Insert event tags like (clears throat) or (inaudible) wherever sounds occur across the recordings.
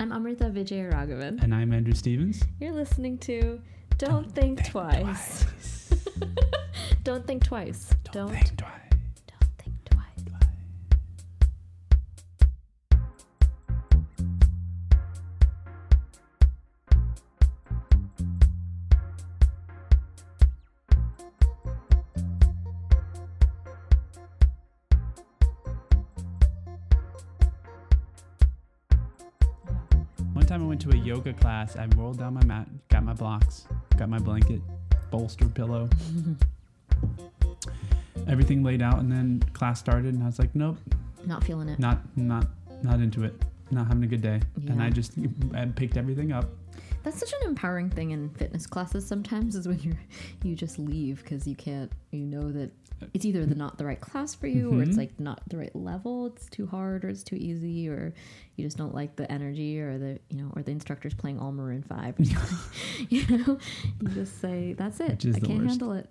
I'm Amrita Vijayaraghavan. And I'm Andrew Stevens. You're listening to Don't, Think, Twice. (laughs) Don't think twice. Don't, think twice. Yoga class. I rolled down my mat, got my blocks, got my blanket, bolster, pillow, (laughs) everything laid out, and then class started, and I was like, nope, Not feeling it. not, not, not into it. Not having a good day. And Yeah. I just I picked everything up. That's such an empowering thing in fitness classes sometimes is when you you just leave because you can't you know that it's either the not the right class for you or it's Mhm. like not the right level it's too hard or it's too easy or you just don't like the energy or the you know or the instructor's playing all maroon 5 or (laughs) something. you know you just say that's it i can't worst. handle it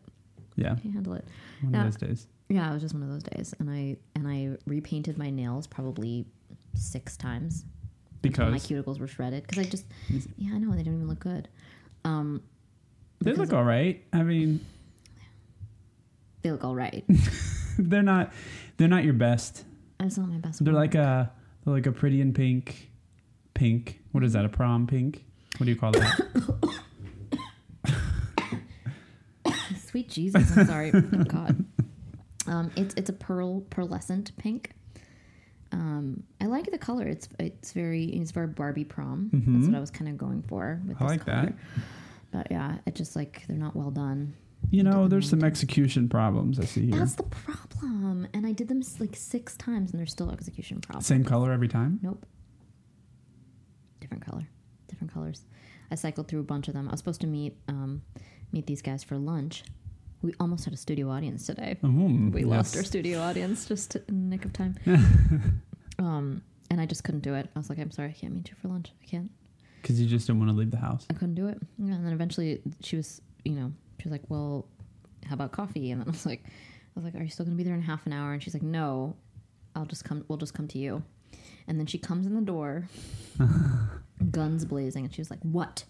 Yeah, I can't handle it one Now- of those days. yeah it was just one of those days and i and i repainted my nails probably six times until my cuticles were shredded because i just yeah i know they don't even look good um they look all right. I mean, (sighs) they look all right (laughs) they're not, they're not your best. It's not my best. They're like a, they're like a pretty in pink, pink. What is that? A prom pink? What do you call that? (coughs) (coughs) sweet Jesus. I'm sorry. oh God. (laughs) Um, it's it's a pearl pearlescent pink. Um, I like the color. It's it's very it's very Barbie prom. That's Mhm. what I was kind of going for with I like color. that. But yeah, it just like they're not well done. You know, there's some execution problems I see here. That's the problem. And I did them like six times, and there's still execution problems. Same color every time. Nope. Different color. Different colors. I cycled through a bunch of them. I was supposed to meet um, meet these guys for lunch. We almost had a studio audience today. Mm, We lost our studio audience just in the nick of time. (laughs) um, and I just couldn't do it. I was like, I'm sorry, I can't meet you for lunch. I can't. Because you just didn't want to leave the house. I couldn't do it. Yeah, and then eventually she was, you know, she was like, well, how about coffee? And then I was like, I was like, are you still gonna be there in half an hour? And she's like, no, I'll just come. We'll just come to you. And then she comes in the door, (laughs) guns blazing, and she was like, what?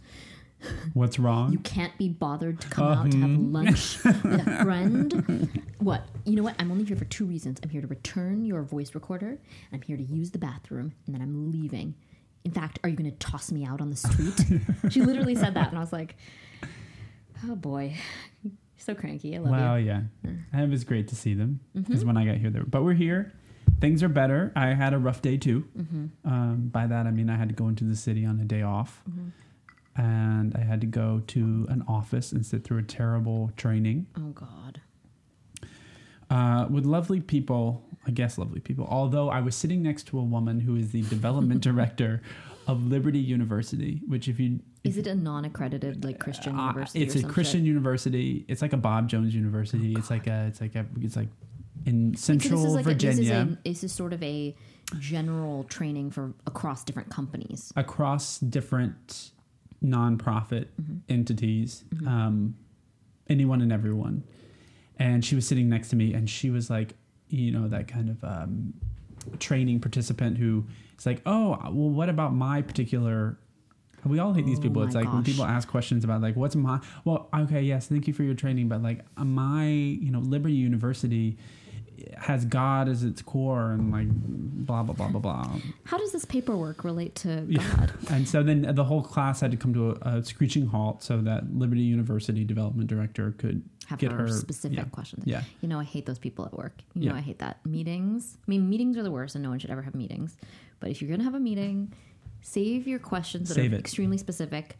What's wrong? You can't be bothered to come Uh, out to have hmm. lunch (laughs) with a friend. What? You know what? I'm only here for two reasons. I'm here to return your voice recorder, and I'm here to use the bathroom, and then I'm leaving. In fact, are you going to toss me out on the street? (laughs) she literally said that, and I was like, oh boy. You're so cranky. I love Wow, you. yeah. Mm. It was great to see them Mm-hmm. because when I got here, they were, but we're here. Things are better. I had a rough day too. Mm-hmm. Um, by that, I mean I had to go into the city on a day off, Mm-hmm. And I had to go to an office and sit through a terrible training Oh God. uh, with lovely people. I guess lovely people. Although I was sitting next to a woman who is the development (laughs) director of Liberty University, which if you Is it a non-accredited like Christian Uh, university? it's a Christian shit? university. It's like a Bob Jones University. it's like a. It's like a. It's like in So Central this like a, Virginia, this, is a, this is sort of a general training for across different companies. across different nonprofit Mm-hmm. entities, um, anyone and everyone. And she was sitting next to me, and she was like, you know, that kind of um, training participant who is like, oh, well, what about my particular we all hate these Oh people. my It's like when people ask questions about like, what's my well, okay, yes, thank you for your training, but like my, you know, Liberty University has God as its core and like blah blah blah blah blah. How does this paperwork relate to. God? (laughs) And so then the whole class had to come to a, a screeching halt so that Liberty University development director could Have get her, specific yeah, questions. Yeah. You know, I hate those people at work. You Yeah. know, I hate that. Meetings. I mean, meetings are the worst, and no one should ever have meetings. But if you're going to have a meeting, save your questions that Save are it. extremely specific.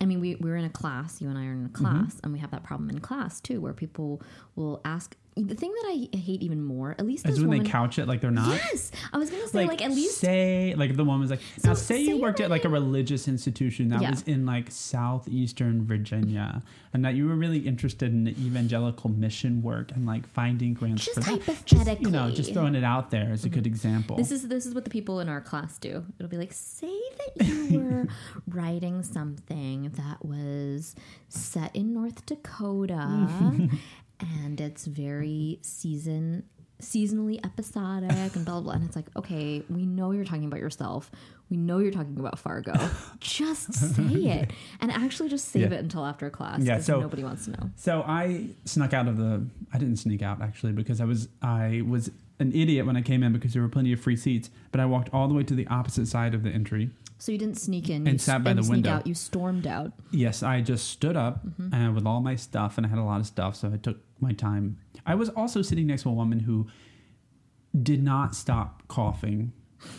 I mean, we, we're in a class, you and I are in a Mm-hmm. class, and we have that problem in class too, where people will ask. The thing that I hate even more, at least Is when they couch it like they're not. yes, I was gonna say like, at least say like the woman was like now say say you worked at like a religious institution that Yeah. was in like southeastern Virginia and that you were really interested in evangelical mission work and like finding grants Just for that. hypothetically. you know, just throwing it out there as a good example. This is this is what the people in our class do. It'll be like, say that you (laughs) were writing something that was set in North Dakota, (laughs) and it's very season seasonally episodic and blah, blah, blah. And it's like, okay, we know you're talking about yourself. We know you're talking about Fargo. (laughs) just say it. And actually just save Yeah. it until after class. Yeah, so- nobody wants to know. So I snuck out of the. I didn't sneak out actually because I was I was an idiot when I came in because there were plenty of free seats. But I walked all the way to the opposite side of the entry. So you didn't sneak in. And you sat by the window. out. You stormed out. Yes, I just stood up Mm-hmm. uh, with all my stuff, and I had a lot of stuff, so I took my time. I was also sitting next to a woman who did not stop coughing. (laughs)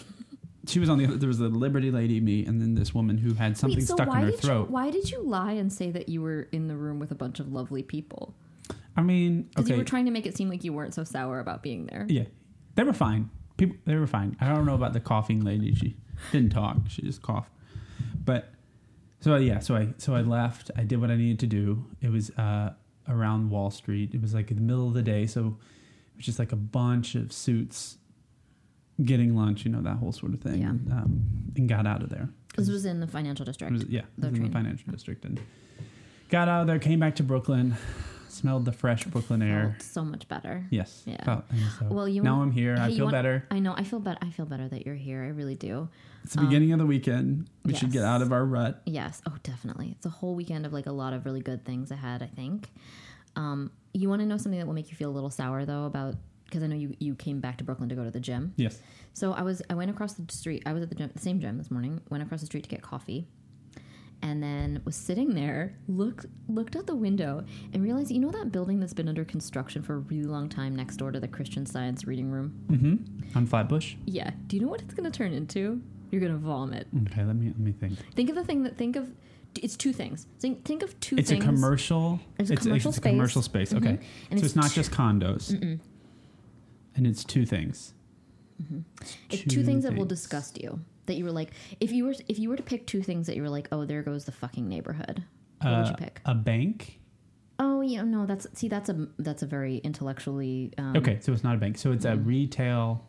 She was on the other. There was a Liberty Lady, me, and then this woman who had something Wait, so stuck in her throat. you why did you lie and say that you were in the room with a bunch of lovely people? I mean, Because okay, you were trying to make it seem like you weren't so sour about being there. yeah, they were fine. People, they were fine. I don't know about the coughing lady. She didn't talk. She just coughed. But so yeah, so I so I left. I did what I needed to do. It was uh, around Wall Street. It was like in the middle of the day, so it was just like a bunch of suits getting lunch. You know that whole sort of thing. Yeah. And, um, and got out of there. This was in the financial It district. was, yeah, it the was in the financial district, and got out of there. Came back to Brooklyn. Smelled the fresh Brooklyn air. So much better. Yes. Yeah. felt- so Well, you now want- I'm here. I hey, you feel want- better. I know. I feel better. I feel better that you're here. I really do. It's the Um, beginning of the weekend. We should get out of our rut. Yes. Oh, definitely. It's a whole weekend of like a lot of really good things ahead. I think. Um, you want to know something that will make you feel a little sour though about because I know you you came back to Brooklyn to go to the gym. Yes. So I was I went across the street. I was at the gym, the same gym this morning. Went across the street to get coffee, and then was sitting there. Looked looked out the window and realized you know that building that's been under construction for a really long time next door to the Christian Science reading room. Mm-hmm. On Flatbush. Yeah. Do you know what it's going to turn into? You're going to vomit. Okay, let me let me think. Think of the thing that think of. It's two things. Think think of two It's things. a commercial. It's a commercial it's space. a commercial space. Mhm. Okay, And so it's, it's not just condos, Mm-mm. and it's two things. It's two things that will disgust you. That you were like, if you were if you were to pick two things that you were like, oh, there goes the fucking neighborhood. What would you Uh, pick? A bank. Oh, yeah, no, that's see, that's a that's a very intellectually. Um, Okay, so it's not a bank. So it's a Mm. retail.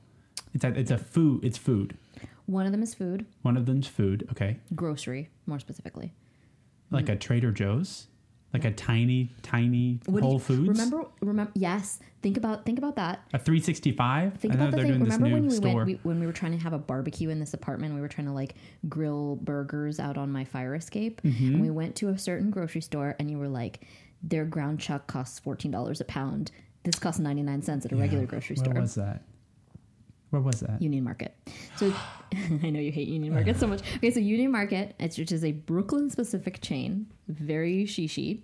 It's a it's a food. It's food. One of them is food, One of them's food. Okay, grocery, more specifically. like a Trader Joe's, like a tiny tiny What do Whole you- Foods. Remember, remember. Yes, think about think about that. a 365. Think I know about the they're thing. doing this Remember new when we store. went we, when we were trying to have a barbecue in this apartment? We were trying to like grill burgers out on my fire escape, Mm-hmm. and we went to a certain grocery store, and you were like, "Their ground chuck costs fourteen dollars a pound. This costs ninety nine cents at a regular grocery Where store." was that? Where was that? Union Market. So (sighs) (laughs) I know you hate Union Market so much. Okay, so Union Market, it's, which is a Brooklyn specific chain, very shishi.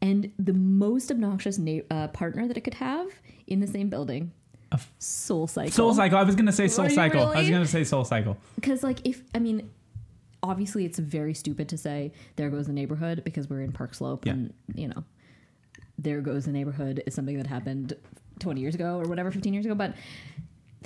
And the most obnoxious na- uh, partner that it could have in the same building, Soul Cycle. Soul Cycle. I was gonna say Soul Cycle. I was gonna say Soul Cycle. Because, like, if, I mean, obviously it's very stupid to say, there goes the neighborhood because we're in Park Slope Yeah. and, you know, there goes the neighborhood is something that happened 20 years ago or whatever, 15 years ago. But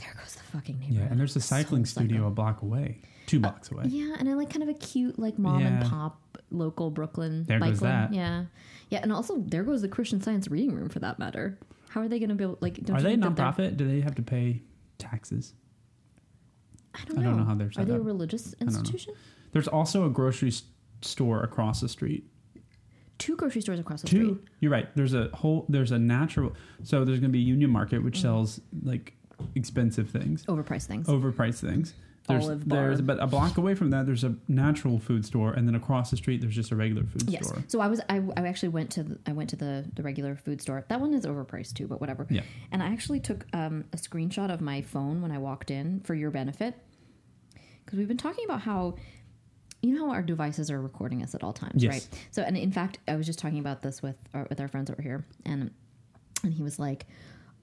there goes the fucking neighborhood. Yeah, and there's a cycling Cycle. studio a block away, two blocks away. Yeah, and I like kind of a cute, like mom and pop local Brooklyn. There bike goes lane. that. Yeah, yeah, and also there goes the Christian Science reading room for that matter. How are they going to be able, like? Don't Are they think that they're- nonprofit? Do they have to pay taxes? I don't I know. don't know how they're Are set they a religious institution? There's also a grocery store across the street. Two grocery stores across the Two. street. You're right. There's a whole. There's a natural. So there's going to be Union Market, which Mm. sells like expensive things, Overpriced things. overpriced things. There's Olive bar. there's but a block away from that there's a natural food store, and then across the street there's just a regular food Yes. store. So I was I, I actually went to the, I went to the the regular food store. That one is overpriced too, but whatever. Yeah. And I actually took um, a screenshot of my phone when I walked in for your benefit because we've been talking about how you know how our devices are recording us at all times, Yes. right? So and in fact, I was just talking about this with our, with our friends over here, and and he was like,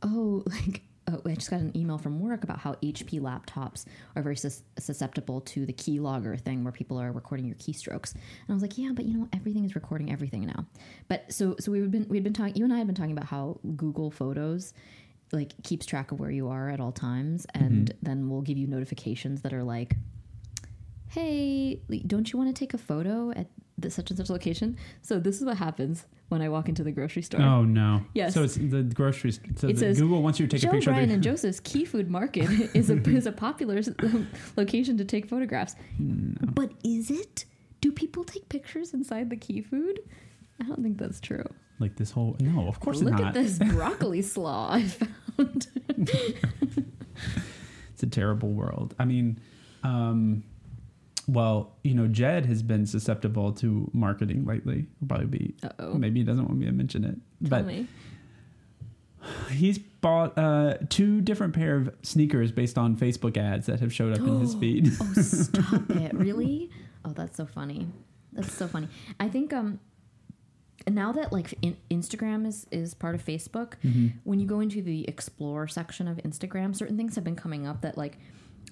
"Oh, (laughs) like." Oh, I just got an email from work about how HP laptops are very sus- susceptible to the keylogger thing where people are recording your keystrokes. And I was like, yeah, but you know, everything is recording everything now. But so so we've been we'd been talking you and I had been talking about how Google Photos like keeps track of where you are at all times mm-hmm. and then we'll give you notifications that are like hey don't you want to take a photo at the such and such location so this is what happens when i walk into the grocery store Oh no! Yes. So it's the grocery. st- So It the says, Google wants you to take Joe, a picture. Of the, and (laughs) Joseph's Key Food Market is a (laughs) is a popular location to take photographs. But is it? Do people take pictures inside the Key Food? I don't think that's true. like this whole no, of course Look not. at this (laughs) broccoli slaw I found. It's a terrible world. I mean, um, well, you know, Jed has been susceptible to marketing lately. He'll probably be Uh oh. maybe he doesn't want me to mention it, Tell but me. he's bought uh, two different pair of sneakers based on Facebook ads that have showed up in his (gasps) feed. Oh, (laughs) stop it. Really? Oh, that's so funny. That's so funny. I think um now that like in, Instagram is is part of Facebook, Mm-hmm. when you go into the explore section of Instagram, certain things have been coming up that like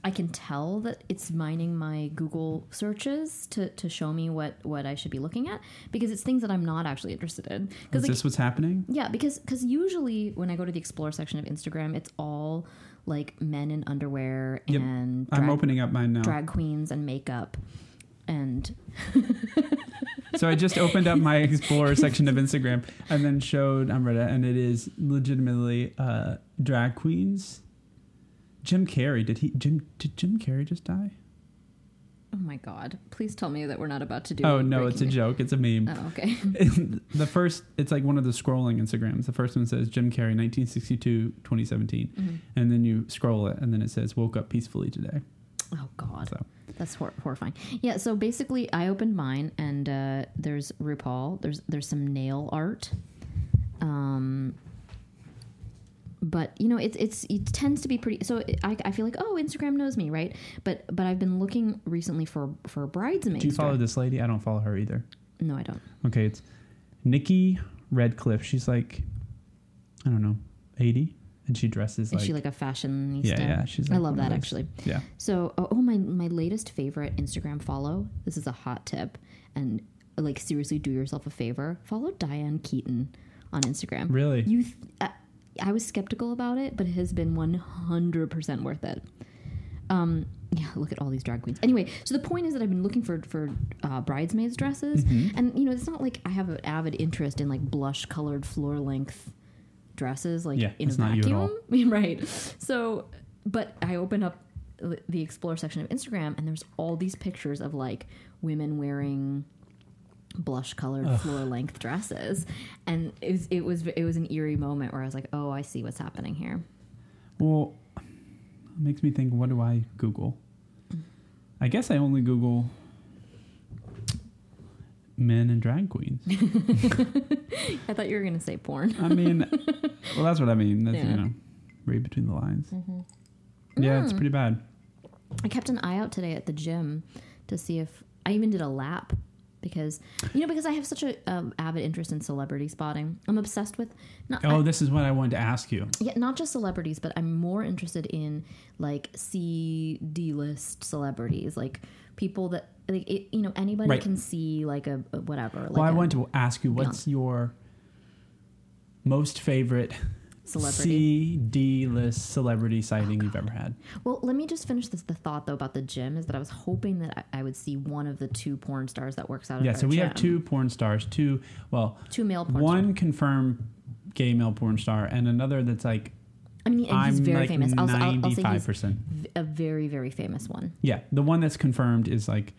I can tell that it's mining my Google searches to, to show me what, what I should be looking at because it's things that I'm not actually interested in. Is Because like, this what's happening? yeah, because because usually when I go to the explore section of Instagram, it's all like men in underwear Yep. and I'm opening up mine now. drag queens and makeup and (laughs) So I just opened up my explore section of Instagram and then showed Amrita, and it is legitimately uh, drag queens. Jim Carrey did he Jim did Jim Carrey just die? oh my god please tell me that we're not about to do Oh no, it's a joke. It's a meme. oh okay (laughs) the first it's like one of the scrolling Instagrams. The first one says Jim Carrey 1962 2017 Mhm. and then you scroll it and then it says woke up peacefully today. oh god So that's hor- horrifying yeah so basically i opened mine and uh, there's rupaul there's there's some nail art um but you know it's it's it tends to be pretty so I, I feel like oh instagram knows me right but but i've been looking recently for for bridesmaids do you follow this lady? I don't follow her either. no i don't Okay, it's Nikki Redcliffe. She's like I don't know, 80 and she dresses is like she like a fashionista Yeah, yeah, she's i love that actually Yeah. So, oh, oh, my my latest favorite Instagram follow. This is a hot tip, and like seriously, do yourself a favor. Follow Diane Keaton on Instagram. Really? You, th- uh, I was skeptical about it, but it has been one hundred percent worth it. Um, yeah, look at all these drag queens. Anyway, so the point is that I've been looking for for uh, bridesmaids dresses, Mm-hmm. and you know, it's not like I have an avid interest in like blush colored floor length dresses, like Yeah, in a not you at all. (laughs) vacuum, right? So, but I opened up the explore section of Instagram, and there's all these pictures of like women wearing blush colored floor length dresses, and it was it was it was an eerie moment where I was like, oh, I see what's happening here. Well, it makes me think what do I Google? I guess I only Google men and drag queens. (laughs) I thought you were gonna say porn. I mean, well, that's what I mean. That's, Yeah. you know, read between the lines. Yeah, it's Mm. pretty bad. I kept an eye out today at the gym to see if I even did a lap because you know because I have such a um, avid interest in celebrity spotting. I'm obsessed with not Oh, I- this is what I wanted to ask you. yeah, not just celebrities, but I'm more interested in like C D list celebrities, like people that like it, you know anybody Right. can see like a, a whatever. Like well, I a wanted to ask you what's your most favorite celebrity. C D list celebrity sighting you've ever had? Well, let me just finish this. The thought though about the gym is that I was hoping that I, I would see one of the two porn stars that works out. Yeah, so we have two porn stars, two well, two male porn one stars. confirmed gay male porn star, and another that's like I mean, and he's I'm very like famous. Say ninety-five he's percent. a very very famous one. Yeah, the one that's confirmed is like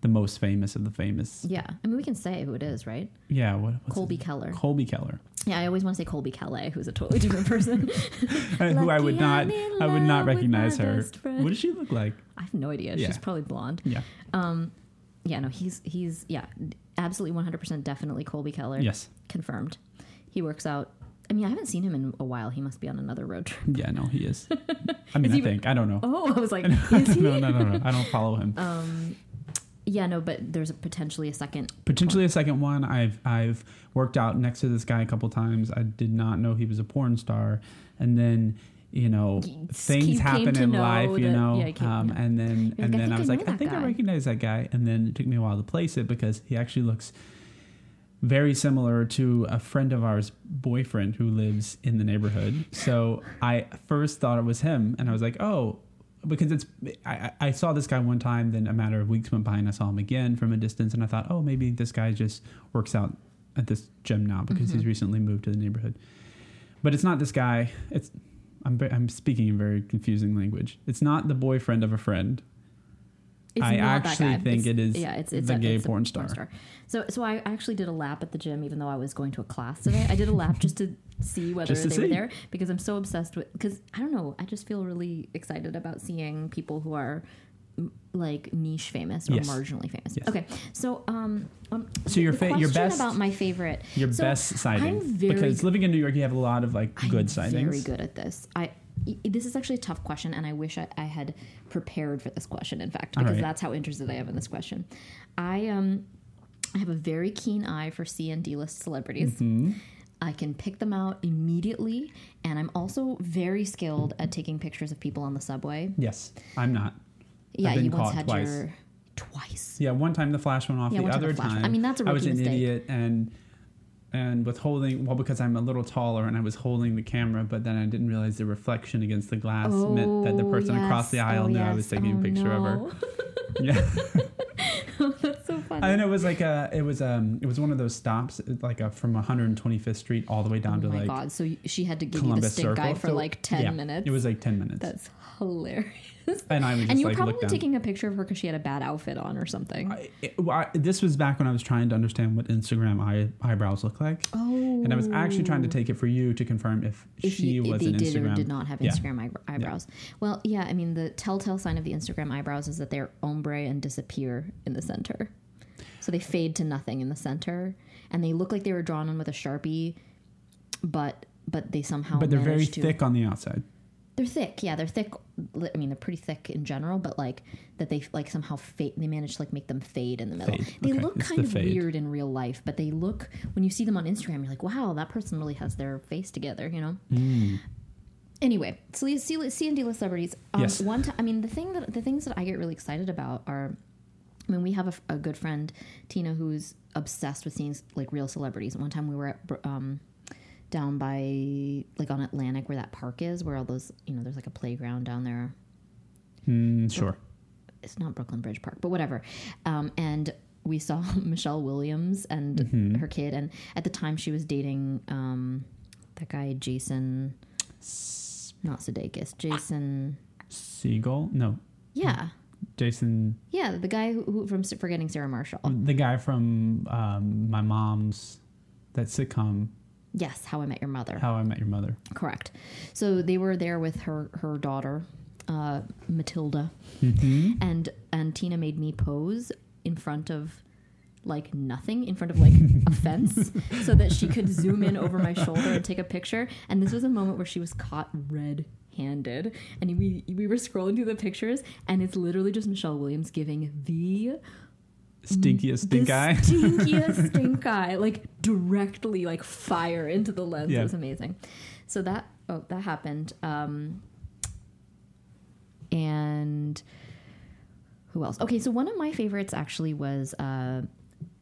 the most famous of the famous. Yeah, I mean we can say who it is, right? Yeah, what Colby Keller. Colby Keller, Yeah, I always want to say Colbie Caillat, who's a totally different person. (laughs) Who I would not, I would not recognize her. What does she look like? I have no idea. Yeah. She's probably blonde. Yeah, Um, yeah, no, he's he's yeah, absolutely one hundred percent definitely Colby Keller. yes, confirmed. He works out. I mean, I haven't seen him in a while. He must be on another road trip. yeah, no, he is. (laughs) I mean, Is I think I don't know. Oh, I was like, (laughs) is he? no, no, no, no. I don't follow him. Um, yeah, no, but there's a potentially a second. Potentially a second one. I've I've worked out next to this guy a couple times. I did not know he was a porn star, and then you know things came happen in life, you know. yeah, came- um, yeah. and then and like, I then I, think was I like, I that think I guy. recognize that guy, and then it took me a while to place it because he actually looks very similar to a friend of ours boyfriend who lives in the neighborhood so i first thought it was him and i was like oh because it's I, I saw this guy one time then a matter of weeks went by and i saw him again from a distance and i thought oh maybe this guy just works out at this gym now because he's Mhm. recently moved to the neighborhood but it's not this guy it's i'm, I'm speaking in very confusing language it's not the boyfriend of a friend It's I actually think It's- it is yeah, it's, it's the a, gay porn star. So so I actually did a lap at the gym, even though I was going to a class today. I did a lap just to see whether they were there because I'm so obsessed with. Because I don't know, I just feel really excited about seeing people who are m- like niche famous or Yes. marginally famous. Yes. Okay, so um, um So your fa- your best- about my favorite Your so best sighting. Very because living in New York, you have a lot of like I'm good sightings. Very good at this. I i- this is actually a tough question, and I wish I, I had prepared for this question. In fact, because right. that's how interested I am in this question. I um, I have a very keen eye for C and D list celebrities. Mm-hmm. I can pick them out immediately, and I'm also very skilled at taking pictures of people on the subway. Yes, I'm not. Yeah, you once had twice. your twice. Yeah, one time the flash went off. Yeah, the time other time, I mean, that's a I was an mistake. idiot and and with holding well because I'm a little taller and I was holding the camera, but then I didn't realize the reflection against the glass meant that the Oh, person across the aisle Oh, knew I was taking Oh, a picture of her. (laughs) Yeah, (laughs) so funny. and it was like a it was um it was one of those stops like a, from 125th Street all the way down oh to my like god! So she had to give Columbus you the Circle eye for So, like ten yeah, minutes. It was like ten minutes, That's hilarious. and I was just and you were like probably taking a picture of her because she had a bad outfit on or something. I, it, I, this was back when I was trying to understand what Instagram eye, eyebrows look like. oh, And I was actually trying to take it for you to confirm if, if she you, was they an did Instagram. or did not have Yeah. Instagram eyebrow- eyebrows. Well, yeah, I mean the telltale sign of the Instagram eyebrows is that they're ombre and disappear in the center. So they fade to nothing in the center, and they look like they were drawn on with a sharpie, but but they somehow But they're very to- thick on the outside. They're thick, yeah. They're thick. I mean, they're pretty thick in general, but like that they like somehow fade. They manage to like make them fade in the middle. Fade, They okay, look it's kind the of fade. weird in real life, but they look when you see them on Instagram, you're like, wow, that person really has their face together. You know. Mm. Anyway, so see, C and D list celebrities. Um, Yes. One time, I mean, the thing that the things that I get really excited about are. I mean, we have a good friend, Tina, who's obsessed with seeing like real celebrities. One time we were at, um, down by like on Atlantic where that park is, where all those you know, there's like a playground down there. Mm, sure. It's not Brooklyn Bridge Park, but whatever. Um, and we saw (laughs) Michelle Williams and Mm-hmm. her kid, and at the time she was dating um, that guy Jason, not Sudeikis, Jason. Segel? No. Yeah, Jason, yeah, the guy who, who from Forgetting Sarah Marshall. the guy from um, my mom's, that sitcom, Yes, How I Met Your Mother. How I Met Your Mother. Correct. So they were there with her her daughter, uh, Matilda, Mm-hmm. and and Tina made me pose in front of like nothing in front of like a (laughs) fence so that she could zoom in over my shoulder and take a picture and this was a moment where she was caught red handed and we we were scrolling through the pictures and it's literally just Michelle Williams giving the Stinkiest stink eye. (laughs) stinkiest stink eye, like directly like fire into the lens. Yeah. It was amazing. So that oh that happened. Um, and who else? Okay, so one of my favorites actually was uh,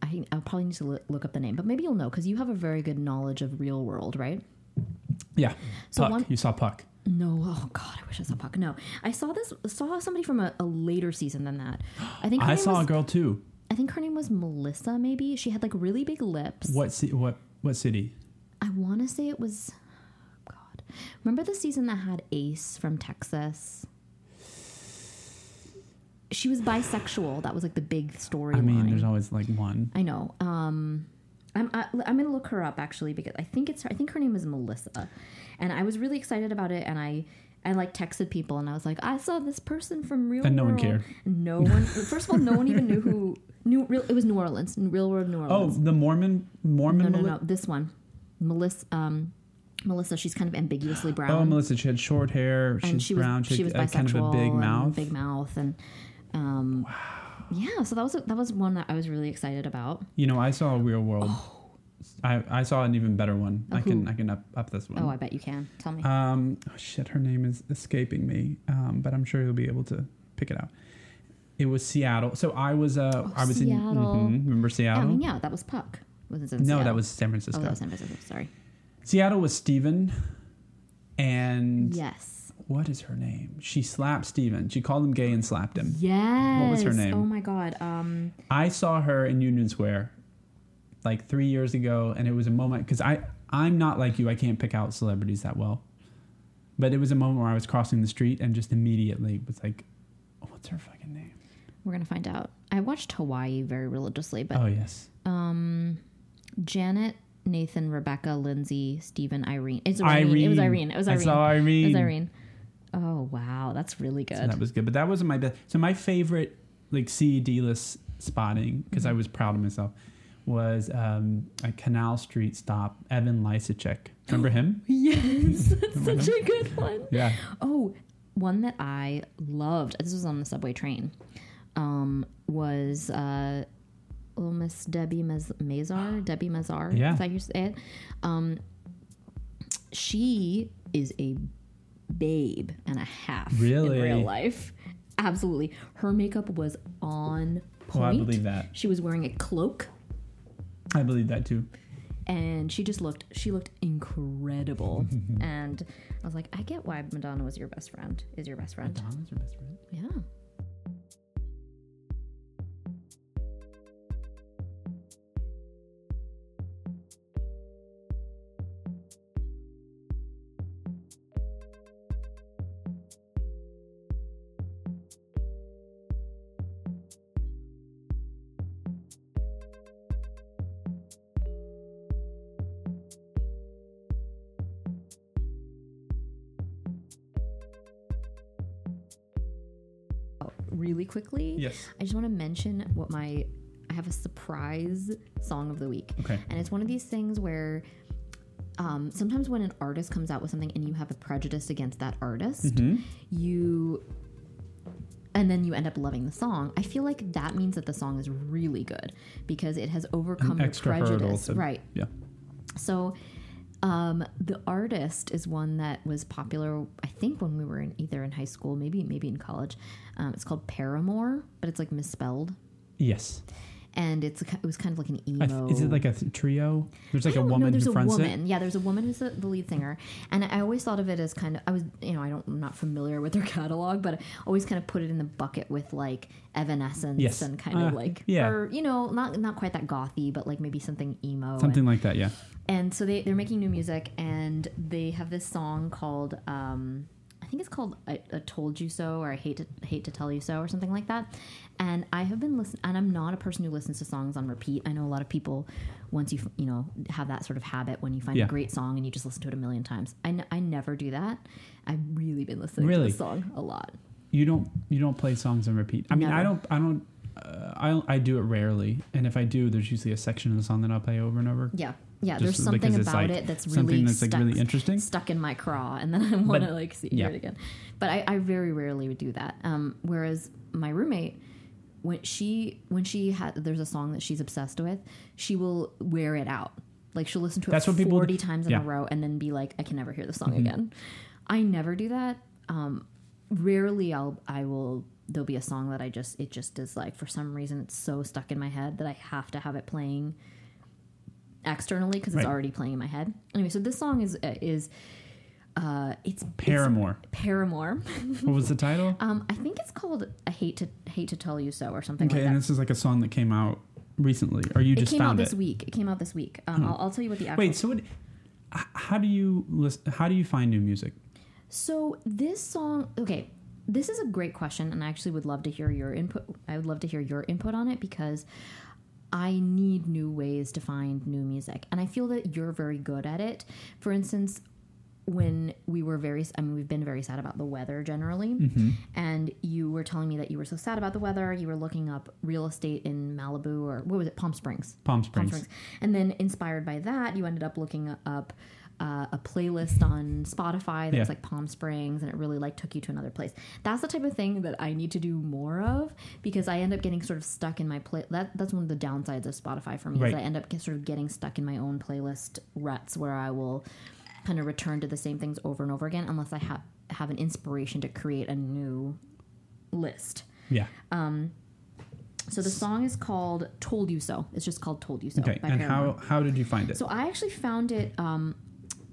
I think I'll probably need to loo- look up the name, but maybe you'll know because you have a very good knowledge of real world, right? Yeah. So Puck. one- You saw Puck. No, oh god, I wish I saw Puck. No, I saw this saw somebody from a, a later season than that. I think her I name saw was, a girl too. I think her name was Melissa. Maybe she had like really big lips. What ci- what what city? I want to say it was. God, remember the season that had Ace from Texas? She was bisexual. That was like the big storyline. I mean, there's always like one. I know. Um, I'm I, I'm gonna look her up actually because I think it's I think her name is Melissa, and I was really excited about it, and I. I like texted people and I was like, I saw this person from Real And no one cared. No one. First of all, no one even knew who. Knew real. It was New Orleans. Real World New Orleans. Oh, the Mormon Mormon. no, no, no. This one, Melissa. Um, Melissa. She's kind of ambiguously brown. Oh, Melissa. She had short hair. She's and she was brown. she was bisexual. kind of a big mouth. Big mouth, and um, yeah. So that was that was one that I was really excited about. You know, I saw a real world. I, I saw an even better one. Oh, I can who? I can up, up this one. Oh, I bet you can. Tell me. Um, oh, shit, her name is escaping me. Um, but I'm sure you'll be able to pick it out. It was Seattle. So I was uh Oh, I was Seattle. in mhm, remember yeah, Seattle? I mean, yeah, that was Puck. Was no, Seattle? that was San Oh, Francisco. that was San Francisco. Sorry. Seattle was Steven and Yes. What is her name? She slapped Steven. She called him gay and slapped him. Yes. What was her name? Oh my god. Um. I saw her in Union Square like three years ago, and it was a moment because I I'm not like you. I can't pick out celebrities that well, but it was a moment where I was crossing the street and just immediately was like, "What's her fucking name?" We're gonna find out. I watched Hawaii very religiously, but Oh yes. um, Janet, Nathan, Rebecca, Lindsay, Stephen, Irene. It's Irene. It was Irene. It was I Irene. saw Irene. It was Irene. Oh wow, that's really good. So that was good, but that wasn't my best. So my favorite like C D list spotting because I Mm-hmm. was proud of myself was um, a Canal Street stop. Evan Lysacek. Remember him? (gasps) yes, (laughs) that's such a good one. Yeah. Oh, one that I loved. This was on the subway train. Um, was uh, little Miss Debi Mez- Mazar. (gasps) Debi Mazar. Yeah. Is that how you say it? Um, she is a babe and a half Really? in real life. Absolutely, her makeup was on Oh, I believe that. She was wearing a cloak I believe that too. and she just looked she looked incredible (laughs) and i was like i get why madonna was your best friend is your best friend Madonna's your best friend. yeah really quickly Yes. i just want to mention what my i have a surprise song of the week Okay. and it's one of these things where um, sometimes when an artist comes out with something and you have a prejudice against that artist hmm you and then you end up loving the song i feel like that means that the song is really good because it has overcome your prejudice to- right Yeah. so um, the artist is one that was popular i think when we were in either in high school maybe maybe in college um, it's called paramore but it's like misspelled Yes. And it's it was kind of like an emo th- is it like a th- trio? There's like a know, woman there's who a woman. Yeah, there's a woman who's the, the lead singer, and I always thought of it as kind of I was you know I don't I'm not familiar with their (laughs) catalog, but I always kind of put it in the bucket with like Evanescence Yes. and kind of Uh, like yeah. or you know not not quite that gothy, but like maybe something emo. it. Something like that. Yeah. And, and so they they're making new music, and they have this song called. Um, I think it's called I, I "Told You So" or "I Hate to Hate to Tell You So" or something like that. And I have been listening, and I'm not a person who listens to songs on repeat. I know a lot of people, once you f- you know have that sort of habit when you find Yeah. a great song and you just listen to it a million times. I, n- I never do that. I've really been listening Really? to this song a lot. You don't you don't play songs on repeat. I mean, I don't I don't uh, I I do it rarely, and if I do, there's usually a section of the song that I'll play over and over. Yeah, yeah. Just there's something about like, it that's something really that's like really interesting. stuck in my craw, and then (laughs) I want to But- like see yeah. it again. But I, I very rarely would do that. Um, whereas my roommate, when she when she had there's a song that she's obsessed with, she will wear it out. Like she'll listen to That's it what people forty times in Yeah. Mm-hmm. a row, and then be like, I can never hear the song again. I never do that. Um, rarely I'll I will there'll be a song that I just it just is like for some reason it's so stuck in my head that I have to have it playing externally because it's Right. already playing in my head. Anyway, so this song is uh, is uh it's Paramore. It's Paramore. what was the title? (laughs) Um, I think it's called "I Hate to Hate to Tell You So" or something Okay, like and this is like a song that came out recently, or you just found It just came out this it. week. It came out this week. Um, Hmm. I'll, I'll tell you what the actual. Wait, so what, how do you list? How do you find new music? So this song, okay, this is a great question, and I actually would love to hear your input. I would love to hear your input on it because I need new ways to find new music, and I feel that you're very good at it. For instance, when we were very, I mean, we've been very sad about the weather generally, Mm-hmm. and you were telling me that you were so sad about the weather. You were looking up real estate in Malibu or what was it, Palm Springs. Palm Palm Springs. Springs. And then inspired by that, you ended up looking up uh, a playlist on Spotify that Yeah. was like Palm Springs, and it really like took you to another place. That's the type of thing that I need to do more of because I end up getting sort of stuck in my play. That that's one of the downsides of Spotify for me. Right. Is I end up sort of getting stuck in my own playlist ruts where I will kind of return to the same things over and over again unless I have have an inspiration to create a new list. Yeah. Um, So the song is called "Told You So." It's just called "Told You So." Okay. by And Paramore. how how did you find it? So I actually found it um,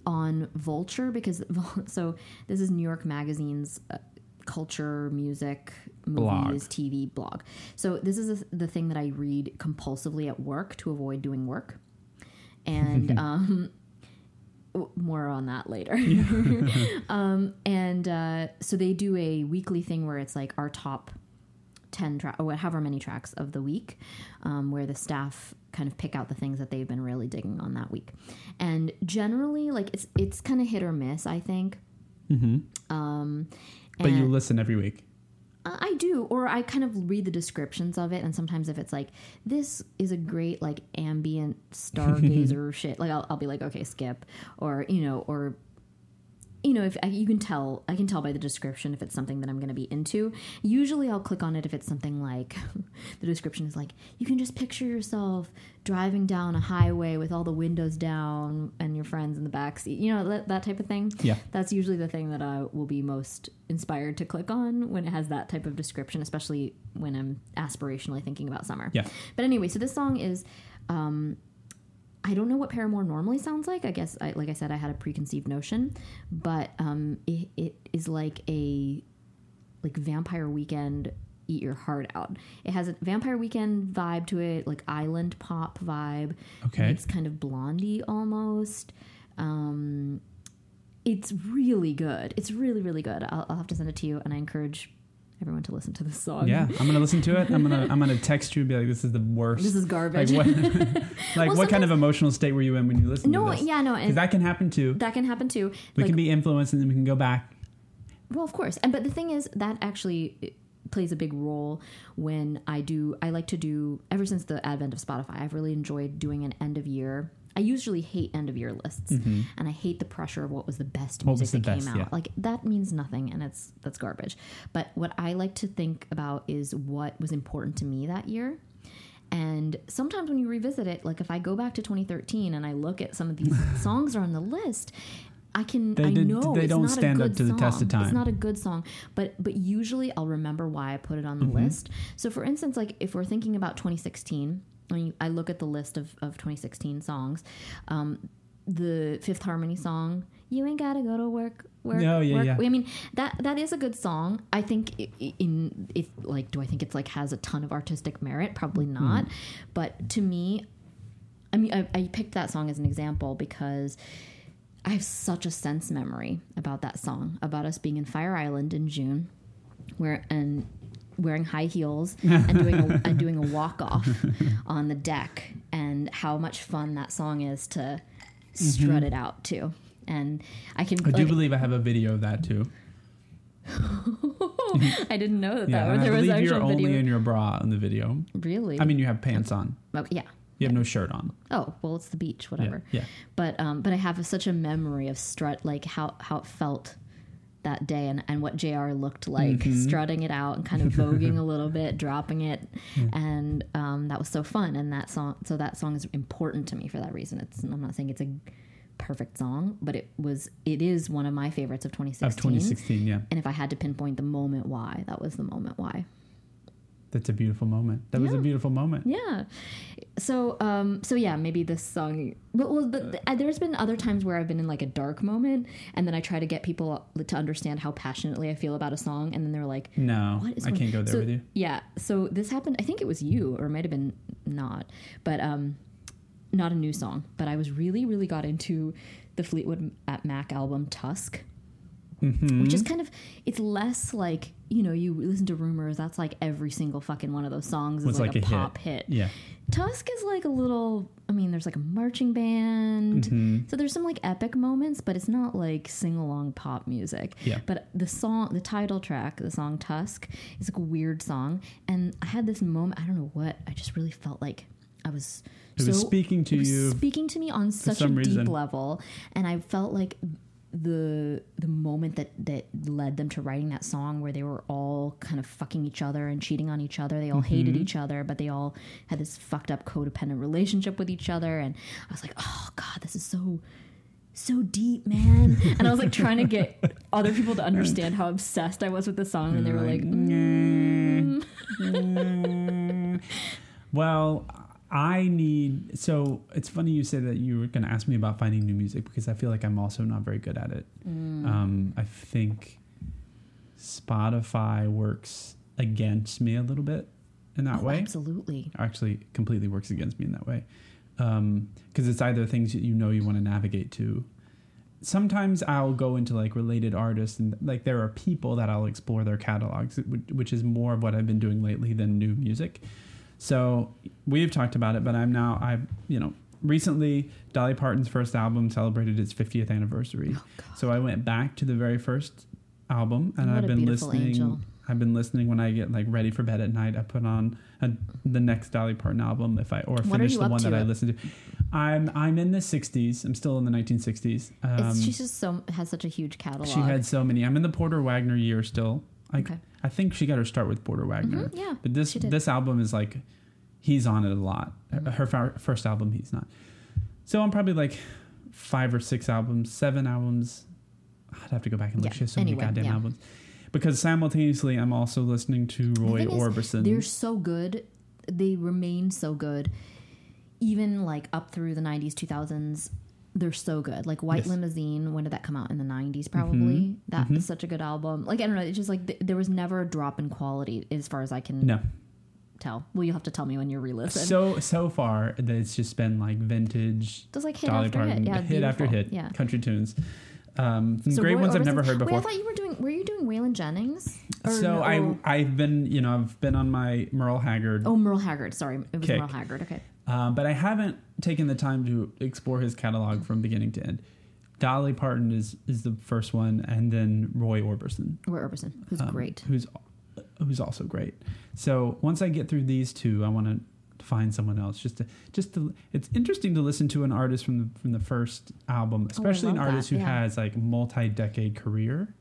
on Vulture because (laughs) so this is New York Magazine's uh, culture, music, Blog. movies, TV blog. So this is the the thing that I read compulsively at work to avoid doing work, and (laughs) um, more on that later. (laughs) (laughs) um, and uh, so they do a weekly thing where it's like our top 10 track or however many tracks of the week um, where the staff kind of pick out the things that they've been really digging on that week and generally like it's it's kind of hit or miss i think hmm um, But you listen every week. Uh, I do, or I kind of read the descriptions of it, and sometimes if it's like this is a great like ambient (laughs) stargazer shit, like I'll, I'll be like, okay, skip, or you know, or you know, if I, you can tell, I can tell by the description if it's something that I'm going to be into. Usually, I'll click on it if it's something like (laughs) the description is like you can just picture yourself driving down a highway with all the windows down and your friends in the back seat, you know, that, that type of thing Yeah. that's usually the thing that I will be most inspired to click on when it has that type of description, especially when I'm aspirationally thinking about summer. Yeah. But anyway, so this song is. Um, I don't know what Paramore normally sounds like. I guess, I, like I said, I had a preconceived notion, but um, it, it is like a like Vampire Weekend, eat your heart out. It has a Vampire Weekend vibe to it, like island pop vibe. Okay. It's kind of blondie almost. Um, it's really good. It's really, really good. I'll, I'll have to send it to you, and I encourage everyone to listen to this song. Yeah, I'm gonna listen to it. I'm gonna I'm gonna text you and be like, "This is the worst." This is like garbage. what? (laughs) (laughs) like Well, what kind of emotional state were you in when you listened no, to this? No, yeah, no, Because that can happen too. that can happen too. We Like, can be influenced and then we can go back. Well, of course. And but the thing is that actually eh, plays a big role when I do I like to do ever since the advent of Spotify. I've really enjoyed doing an end of year. I usually hate end of year lists and I hate the pressure of what was the best Mm-hmm. What music the that best, came out. yeah. Like that means nothing and it's that's garbage. But what I like to think about is what was important to me that year. And sometimes when you revisit it, like if I go back to 2013 and I look at some of these (laughs) songs that are on the list, I can They I did- know they it's don't not stand a up to the song. test of time. It's not a good song, but but usually I'll remember why I put it on the Mm-hmm. list. So for instance, like if we're thinking about 2016, when you, I look at the list of, of 2016 songs, um, the Fifth Harmony song, "You Ain't Gotta Go to Work." Work, Oh, yeah, work. yeah. I mean that that is a good song. I think in if like do I think it's like has a ton of artistic merit? Probably Mm-hmm. not. But to me, I mean, I, I picked that song as an example because I have such a sense memory about that song, about us being in Fire Island in June, where and wearing high heels (laughs) and doing a, and doing a walk off on the deck, and how much fun that song is to strut it out to. And I can. Mm-hmm. I do believe I have a video of that too. (laughs) I didn't know that, Yeah, that and I there was believe you're actual only video. in your bra in the video. really? I mean, you have pants on. oh, yeah. You have no shirt on. Oh well, it's the beach, Yeah, whatever. yeah. but um, but I have such a memory of strut, like how how it felt that day, and and what Jr. looked like Mm-hmm. strutting it out and kind of voguing (laughs) a little bit, dropping it, and um, that was so fun. And that song, so that song is important to me for that reason. It's I'm not saying it's a perfect song, but it was it is one of my favorites of 2016. Of 2016, yeah. And if I had to pinpoint the moment why, that was the moment why. That's a beautiful moment. That was a beautiful moment. Yeah. So, um, so yeah, maybe this song. But well, but uh, there's been other times where I've been in like a dark moment, and then I try to get people to understand how passionately I feel about a song, and then they're like, No, "What is I can't go there So- with you. Yeah. So this happened. I think it was you, or it might have been not, but um, not a new song. But I was really, really got into the Fleetwood at Mac album Tusk Mhm. which is kind of it's less like you know you listen to Rumours that's like every single fucking one of those songs is like, like a, a pop hit. Yeah. tusk is like a little i mean there's like a marching band Mhm. so there's some like epic moments but it's not like sing-along pop music Yeah. but the song the title track the song tusk is like a weird song and i had this moment i don't know what i just really felt like i was It was speaking to it was you. speaking to me on such a some deep level and i felt like the the moment that that led them to writing that song where they were all kind of fucking each other and cheating on each other they all hated Mm-hmm. each other but they all had this fucked up codependent relationship with each other and i was like oh god this is so so deep man (laughs) and i was like trying to get other people to understand how obsessed i was with the song and they were like. Mm. (laughs) well, I need. So it's funny you say that you were going to ask me about finding new music because I feel like I'm also not very good at it. Mm. Um, I think Spotify works against me a little bit in that Oh, way. absolutely Actually, completely works against me in that way because it's either things that you know you want to navigate to sometimes I'll go into like related artists and like there are people that I'll explore their catalogs, which is more of what I've been doing lately than new music. So we've talked about it, but I'm now I you know recently Dolly Parton's first album celebrated its 50th anniversary. Oh. So I went back to the very first album and What I've been listening. angel. I've been listening when I get like ready for bed at night. I put on a, the next Dolly Parton album if I or What finish the one that I listened to. I'm I'm in the 60s. I'm still in the 1960s. Um, she's just so has such a huge catalog. she had so many. I'm in the Porter Wagoner year still. I Okay. I think she got her start with Porter Wagoner. Mhm, yeah, But this this album is like he's on it a lot. Mm-hmm. Her fir- first album he's not. So I'm probably like five or six albums, seven albums. I'd have to go back and look. Yeah, She has so anyway, many goddamn yeah. albums. Because simultaneously I'm also listening to The Roy is, Orbison. They're so good. They remain so good. Even like up through the 90s, 2000s, they're so good. Like White Yes. Limousine, when did that come out? In the 90s, probably. That mhm. is such a good album. Like, I don't know. It's just like th- there was never a drop in quality as far as I can no. tell. Well, you'll have to tell me when you re listen. So so far it's just been like vintage Just like hit Dolly after Parton hit. Yeah, hit after hit Yeah. country tunes. Um, some So great Roy ones I've never heard Wait, before. I thought you were doing. Were you doing Waylon Jennings? Or so no- I I've been you know I've been on my Merle Haggard, oh Merle Haggard. Sorry, it was Kick. Merle Haggard. Okay. Um, but I haven't taken the time to explore his catalog from beginning to end. Dolly Parton is is the first one, and then Roy Orbison, Roy Orbison, who's um, great. who's who's also great. So once I get through these two, I want to find someone else just to just to it's interesting to listen to an artist from the from the first album especially an Oh, love artist that, who yeah. has like multi-decade career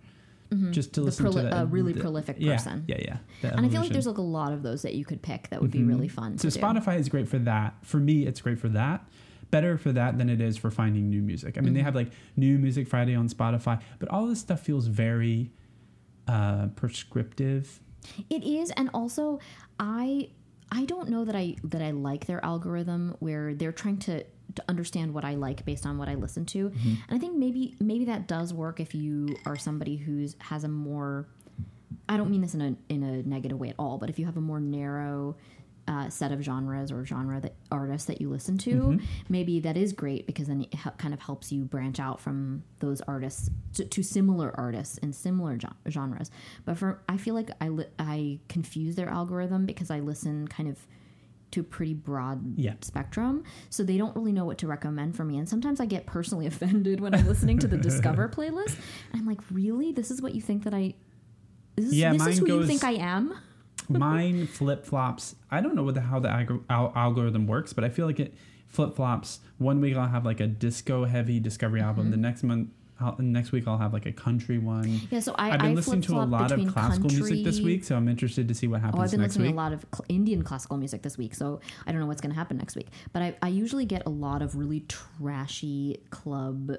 Mhm. just to The listen proli- to the, a really the- prolific person. yeah yeah the And I feel like there's like a lot of those that you could pick that would be Mhm. really fun. so to do. spotify is great for that for me it's great for that better for that than it is for finding new music i mean they Mhm. have like new music friday on spotify but all this stuff feels very uh prescriptive It is, and also I I don't know that I that I like their algorithm where they're trying to to understand what I like based on what I listen to. Mm-hmm. And I think maybe maybe that does work if you are somebody who's has a more I don't mean this in a in a negative way at all, but if you have a more narrow uh, set of genres or genre that artists that you listen to, Mm-hmm. maybe that is great because then it hel- kind of helps you branch out from those artists to, to similar artists in similar gen- genres. But for I feel like I li- I confuse their algorithm because I listen kind of to a pretty broad Yeah. spectrum, so they don't really know what to recommend for me. And sometimes I get personally (laughs) offended when I'm listening to the Discover (laughs) playlist. And I'm like, really? This is what you think that I? This is, Yeah, this is who you think I am? (laughs) mine flip flops. I don't know what the, how the algor- al- algorithm works, but I feel like it flip flops. One week I'll have like a disco heavy Discovery album. Mm-hmm. The next month, I'll, next week I'll have like a country one. Yeah, so I, I've been I listening to a lot of classical music this week, so I'm interested to see what happens next week. Oh, I've been listening week. to a lot of cl- Indian classical music this week, so I don't know what's going to happen next week. But I, I usually get a lot of really trashy club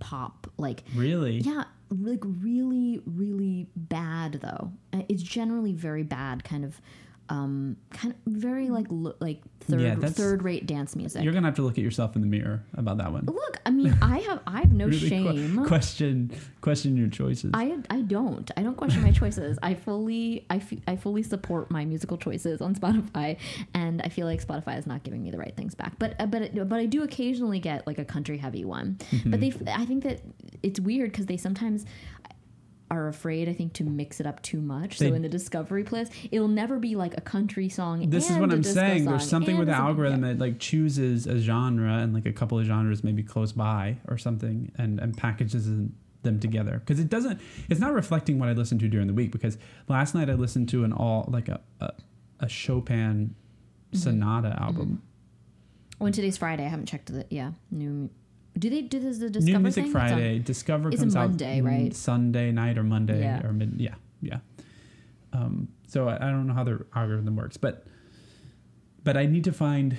pop, like Really? yeah, like really, really bad though. Uh, It's generally very bad, kind of, um, kind of very like lo- like third Yeah, third rate dance music. You're gonna have to look at yourself in the mirror about that one. Look, I mean, I have I have no (laughs) Really shame. question question your choices. I, I don't I don't question my choices. I fully I, f- I fully support my musical choices on Spotify, and I feel like Spotify is not giving me the right things back. But uh, but but I do occasionally get like a country heavy one. Mm-hmm. But they f- I think that it's weird because they sometimes are afraid I think to mix it up too much. They- so in the discovery playlist, it'll never be like a country song. this is what I'm saying. There's something with the algorithm yeah. that like chooses a genre and like a couple of genres maybe close by or something and and packages them together because it doesn't. It's not reflecting what I listened to during the week because last night I listened to an all like a a, a Chopin Mm-hmm. sonata album. When today's Friday, I haven't checked the yeah new. Do they do this the Discover New Music thing? It's on- Friday. Discover it's comes Monday, out right? Sunday night or Monday Yeah. or mid. Yeah, yeah. Um, so I, I don't know how their algorithm works, but but I need to find.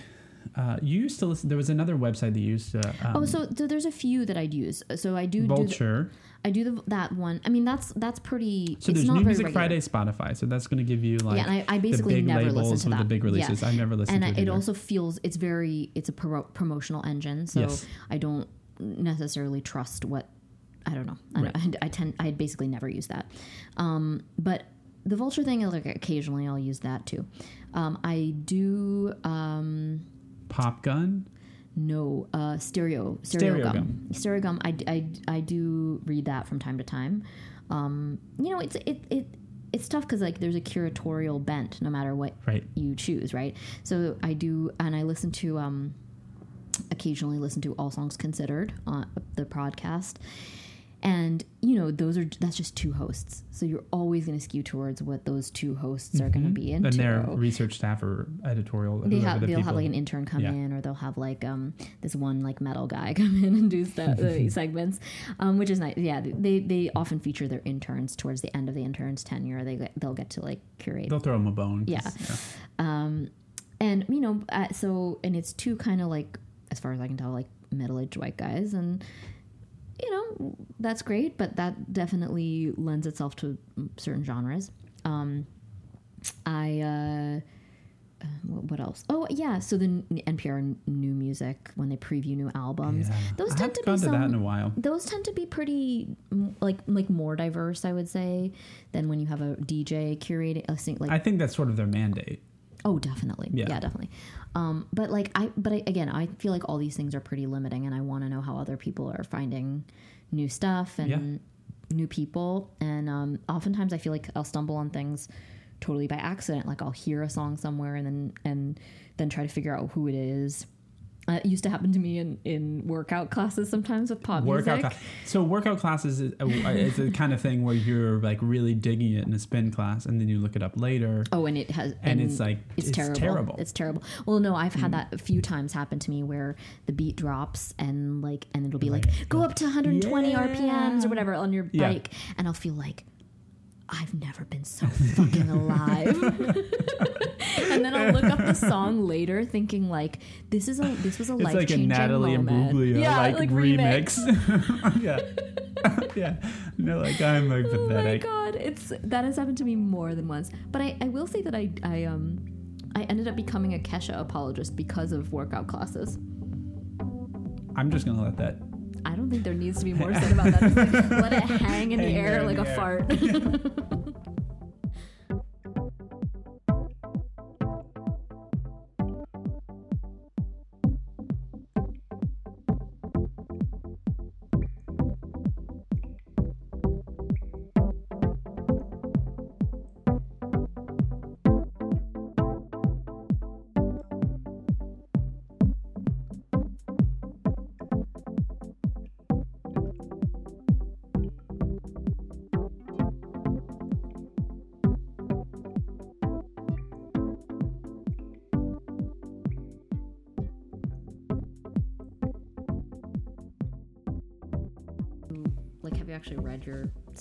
Uh, you used to listen. There was another website that used to. Um, oh, so, so there's a few that I'd use. So I do do the, Vulture. I do the, that one. I mean, that's that's pretty. so there's New Music regular. Friday Spotify. So that's going to give you like yeah, and I, I the basically big never listen to that. the big releases. Yeah. I've never listen. and to I, it. it either. also feels it's very it's a pro- promotional engine, so Yes. I don't necessarily trust what I don't know. I, Right. I, I tend I basically never use that. Um, but the vulture thing like occasionally I'll use that too. Um, I do. Um, Pop Gun. no, uh, stereo, Stereo stereo, gum. gum. Stereogum. I, I, I do read that from time to time. Um, you know, it's it it it's tough because like there's a curatorial bent no matter what Right. you choose, right? So I do, and I listen to um, occasionally listen to All Songs Considered on the podcast, and you know those are that's just two hosts, so you're always going to skew towards what those two hosts are going to be into. And their research staff or editorial. they have, the they'll have like an intern come Yeah. in, or they'll have like um this one like metal guy (laughs) come in and do stuff, the (laughs) segments, um, which is nice. Yeah, they they often feature their interns towards the end of the intern's tenure. They they'll get to like curate They'll throw them a bone. 'cause, Yeah. um, and you know, uh, so and it's two kind of like, as far as I can tell, like middle-aged white guys, and you know that's great, but that definitely lends itself to certain genres. Um, I. Uh, uh, what what else? Oh yeah, so the NPR new music when they preview new albums, Yeah. those I tend to be gone to that in some- a while. those tend to be pretty mm, like like more diverse, I would say, than when you have a DJ curating like I think that's sort of their mandate. Oh, definitely. Yeah, Yeah. definitely. Um, but like I, but I, again, I feel like all these things are pretty limiting, and I want to know how other people are finding new stuff and Yeah. new people. And um, oftentimes, I feel like I'll stumble on things totally by accident. Like I'll hear a song somewhere, and then and then try to figure out who it is. Uh, it used to happen to me in, in workout classes sometimes with pop workout music. class. So workout classes is, uh, is the kind of thing where you're like really digging it in a spin class, and then you look it up later, Oh, and it has, and, it's like it's, it's, terrible. terrible. It's terrible. Well, no, I've Mm. had that a few times happen to me where the beat drops and like, and it'll be like, Like, go up to 120 yeah. RPMs or whatever on your Yeah. bike, and I'll feel like. I've never been so fucking alive. (laughs) and then I'll look up the song later, thinking like, "This is a this was a it's life like changing Natalie moment." Imbruglia yeah, like, remix. (laughs) yeah, (laughs) yeah. No, like I'm like Oh my pathetic. god, it's that has happened to me more than once. But I, I will say that I, I um I ended up becoming a Kesha apologist because of workout classes. I'm just gonna let that. I don't think there needs to be more said about that. Just, like, let it hang in the Hang air like the a air. fart. like, (laughs)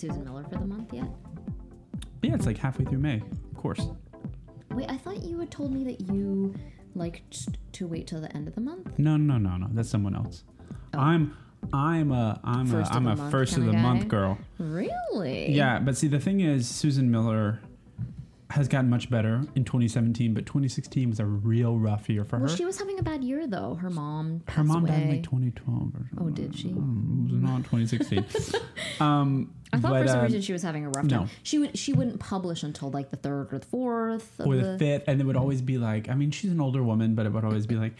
Susan Miller for the month yet? Yeah, it's like halfway through May. Of course. Wait, I thought you had told me that you liked to wait till the end of the month. No, no, no, no. That's someone else. Oh. I'm, I'm a, I'm First a, I'm a month first of the guy? month girl. Really? Yeah, but see, the thing is, Susan Miller has gotten much better in 2017, but 2016 was a real rough year for Well, her. she was having a bad year though. Her mom. her mom died in like 2012 or something. Oh, did she? It was not 2016. (laughs) um, I thought but, for some uh, reason she was having a rough no. time. She would she wouldn't publish until like the third or the fourth. Or the, the fifth, and it would always be like, I mean, she's an older woman, but it would always be like,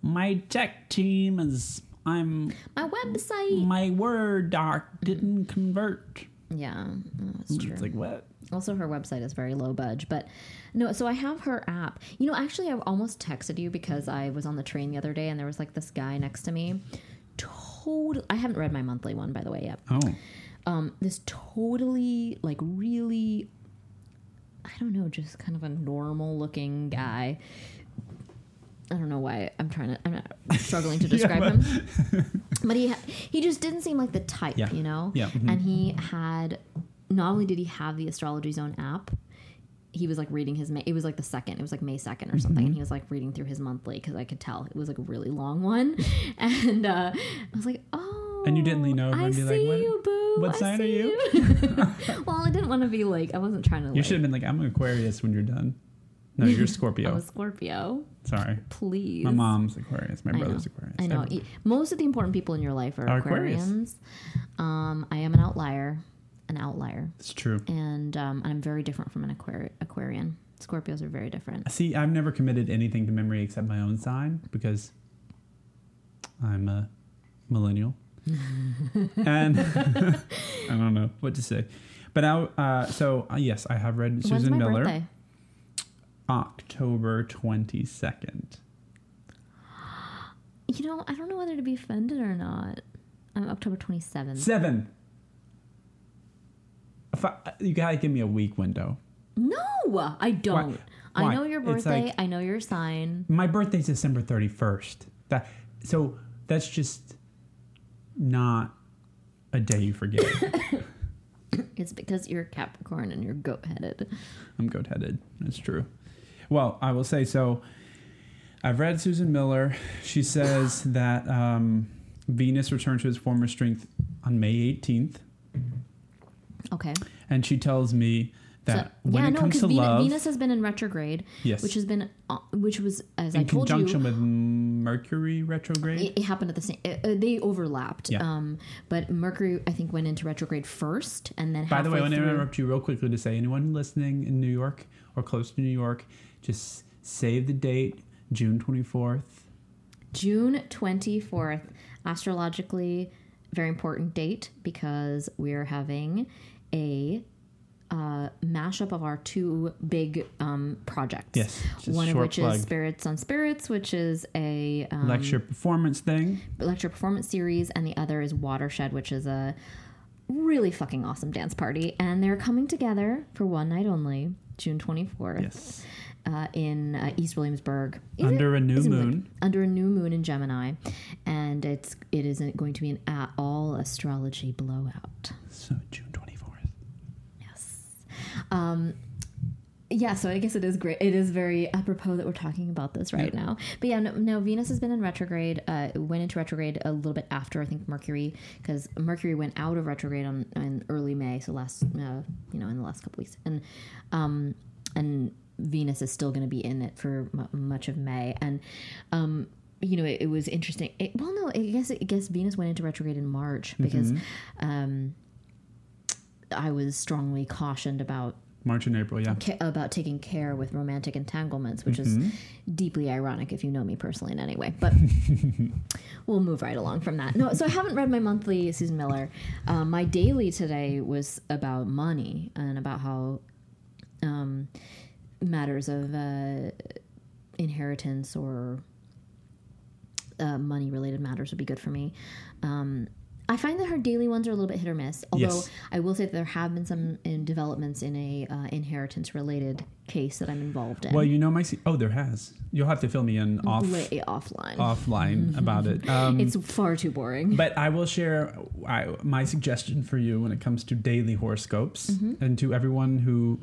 my tech team is, I'm, my website. my Word doc didn't convert. Yeah, that's true. It's like, what? also, her website is very low budge, but no. So I have her app. You know, actually, I've almost texted you because I was on the train the other day and there was like this guy next to me. Total. I haven't read my monthly one by the way yet. Oh, um, this totally like really i don't know just kind of a normal looking guy i don't know why i'm trying to i'm not (laughs) struggling to describe but- him but he he just didn't seem like the type Yeah. you know Yeah, mhm. and he had not only did he have the astrology zone app he was like reading his May. It was like the second. It was like May second or something, Mm-hmm. and he was like reading through his monthly because I could tell it was like a really long one, (laughs) and uh, I was like, "Oh." And you didn't lean over I and be see like, "What- you, boo. what I sign are you?" (laughs) well, I didn't want to be like I wasn't trying to. you like, should have been like, I'm an Aquarius when you're done. No, you're (laughs) Scorpio. I'm a Scorpio. Sorry. Please. My mom's Aquarius. My I know. brother's Aquarius. I know. Everyone. E- Most of the important people in your life are Are Aquarius. Aquarians. Um, I am an outlier, an outlier, It's true. and um, I'm very different from an Aquari- Aquarian. Scorpios are very different. See, I've never committed anything to memory except my own sign because I'm a millennial, (laughs) and (laughs) I don't know what to say. But now, uh, so uh, yes, I have read Susan my Miller. birthday? October twenty second. You know, I don't know whether to be offended or not. I'm October 27th. Seven. If I, you gotta give me a week window. No, I don't. Why? I know your It's birthday. like- I know your sign. My birthday's December thirty first. That so that's just not a day you forget. (laughs) It's because you're Capricorn and you're goat headed. I'm goat headed. That's true. Well, I will say so. I've read Susan Miller. She says (sighs) that um, Venus returned to its former strength on May 18th, Okay. and she tells me that So- when yeah, it no, comes because to love, Venus has been in retrograde, yes, which has been, uh, which was as in I told you conjunction with Mercury retrograde. it, it happened at the same. Uh, uh, they overlapped. Yeah. Um, but Mercury, I think, went into retrograde first, and then By the way, I want to interrupt you real quickly to say anyone listening in New York or close to New York, just save the date, June 24th. June 24th, astrologically, very important date because we're having a uh, mashup of our two big um, projects. Yes, One of which plug. is Spirits on Spirits, which is a um, lecture performance thing. lecture performance series, and the other is Watershed, which is a really fucking awesome dance party. And they're coming together for one night only, June 24th, Yes, uh, in uh, East Williamsburg. Is it- under a new it? moon. under a new moon in Gemini, and it's it isn't going to be an a- all astrology blowout. So June 24th. Yes. Um, yeah, so I guess it is great. It is very apropos that we're talking about this right now. But yeah, no, no, Venus has been in retrograde. Uh, went into retrograde a little bit after I think Mercury, because Mercury went out of retrograde on in early May, so last uh, you know in the last couple weeks, and um, and Venus is still going to be in it for m- much of May, and um, you know it, it was interesting. It, well, no, I guess I guess Venus went into retrograde in March because um, I was strongly cautioned about March and April, yeah. ca- about taking care with romantic entanglements, which Mm-hmm. is deeply ironic if you know me personally in any way. But (laughs) we'll move right along from that. No, so I haven't read my monthly Susan Miller. Um, my daily today was about money and about how um, matters of uh, inheritance or uh, money related matters would be good for me. Um, I find that her daily ones are a little bit hit or miss. Although Yes. I will say that there have been some in developments in a uh, inheritance related case that I'm involved in. Well, you know my. Se- oh, there has. You'll have to fill me in off Way offline. offline about it. Um, it's far too boring. but I will share I, my suggestion for you when it comes to daily horoscopes Mm-hmm. and to everyone who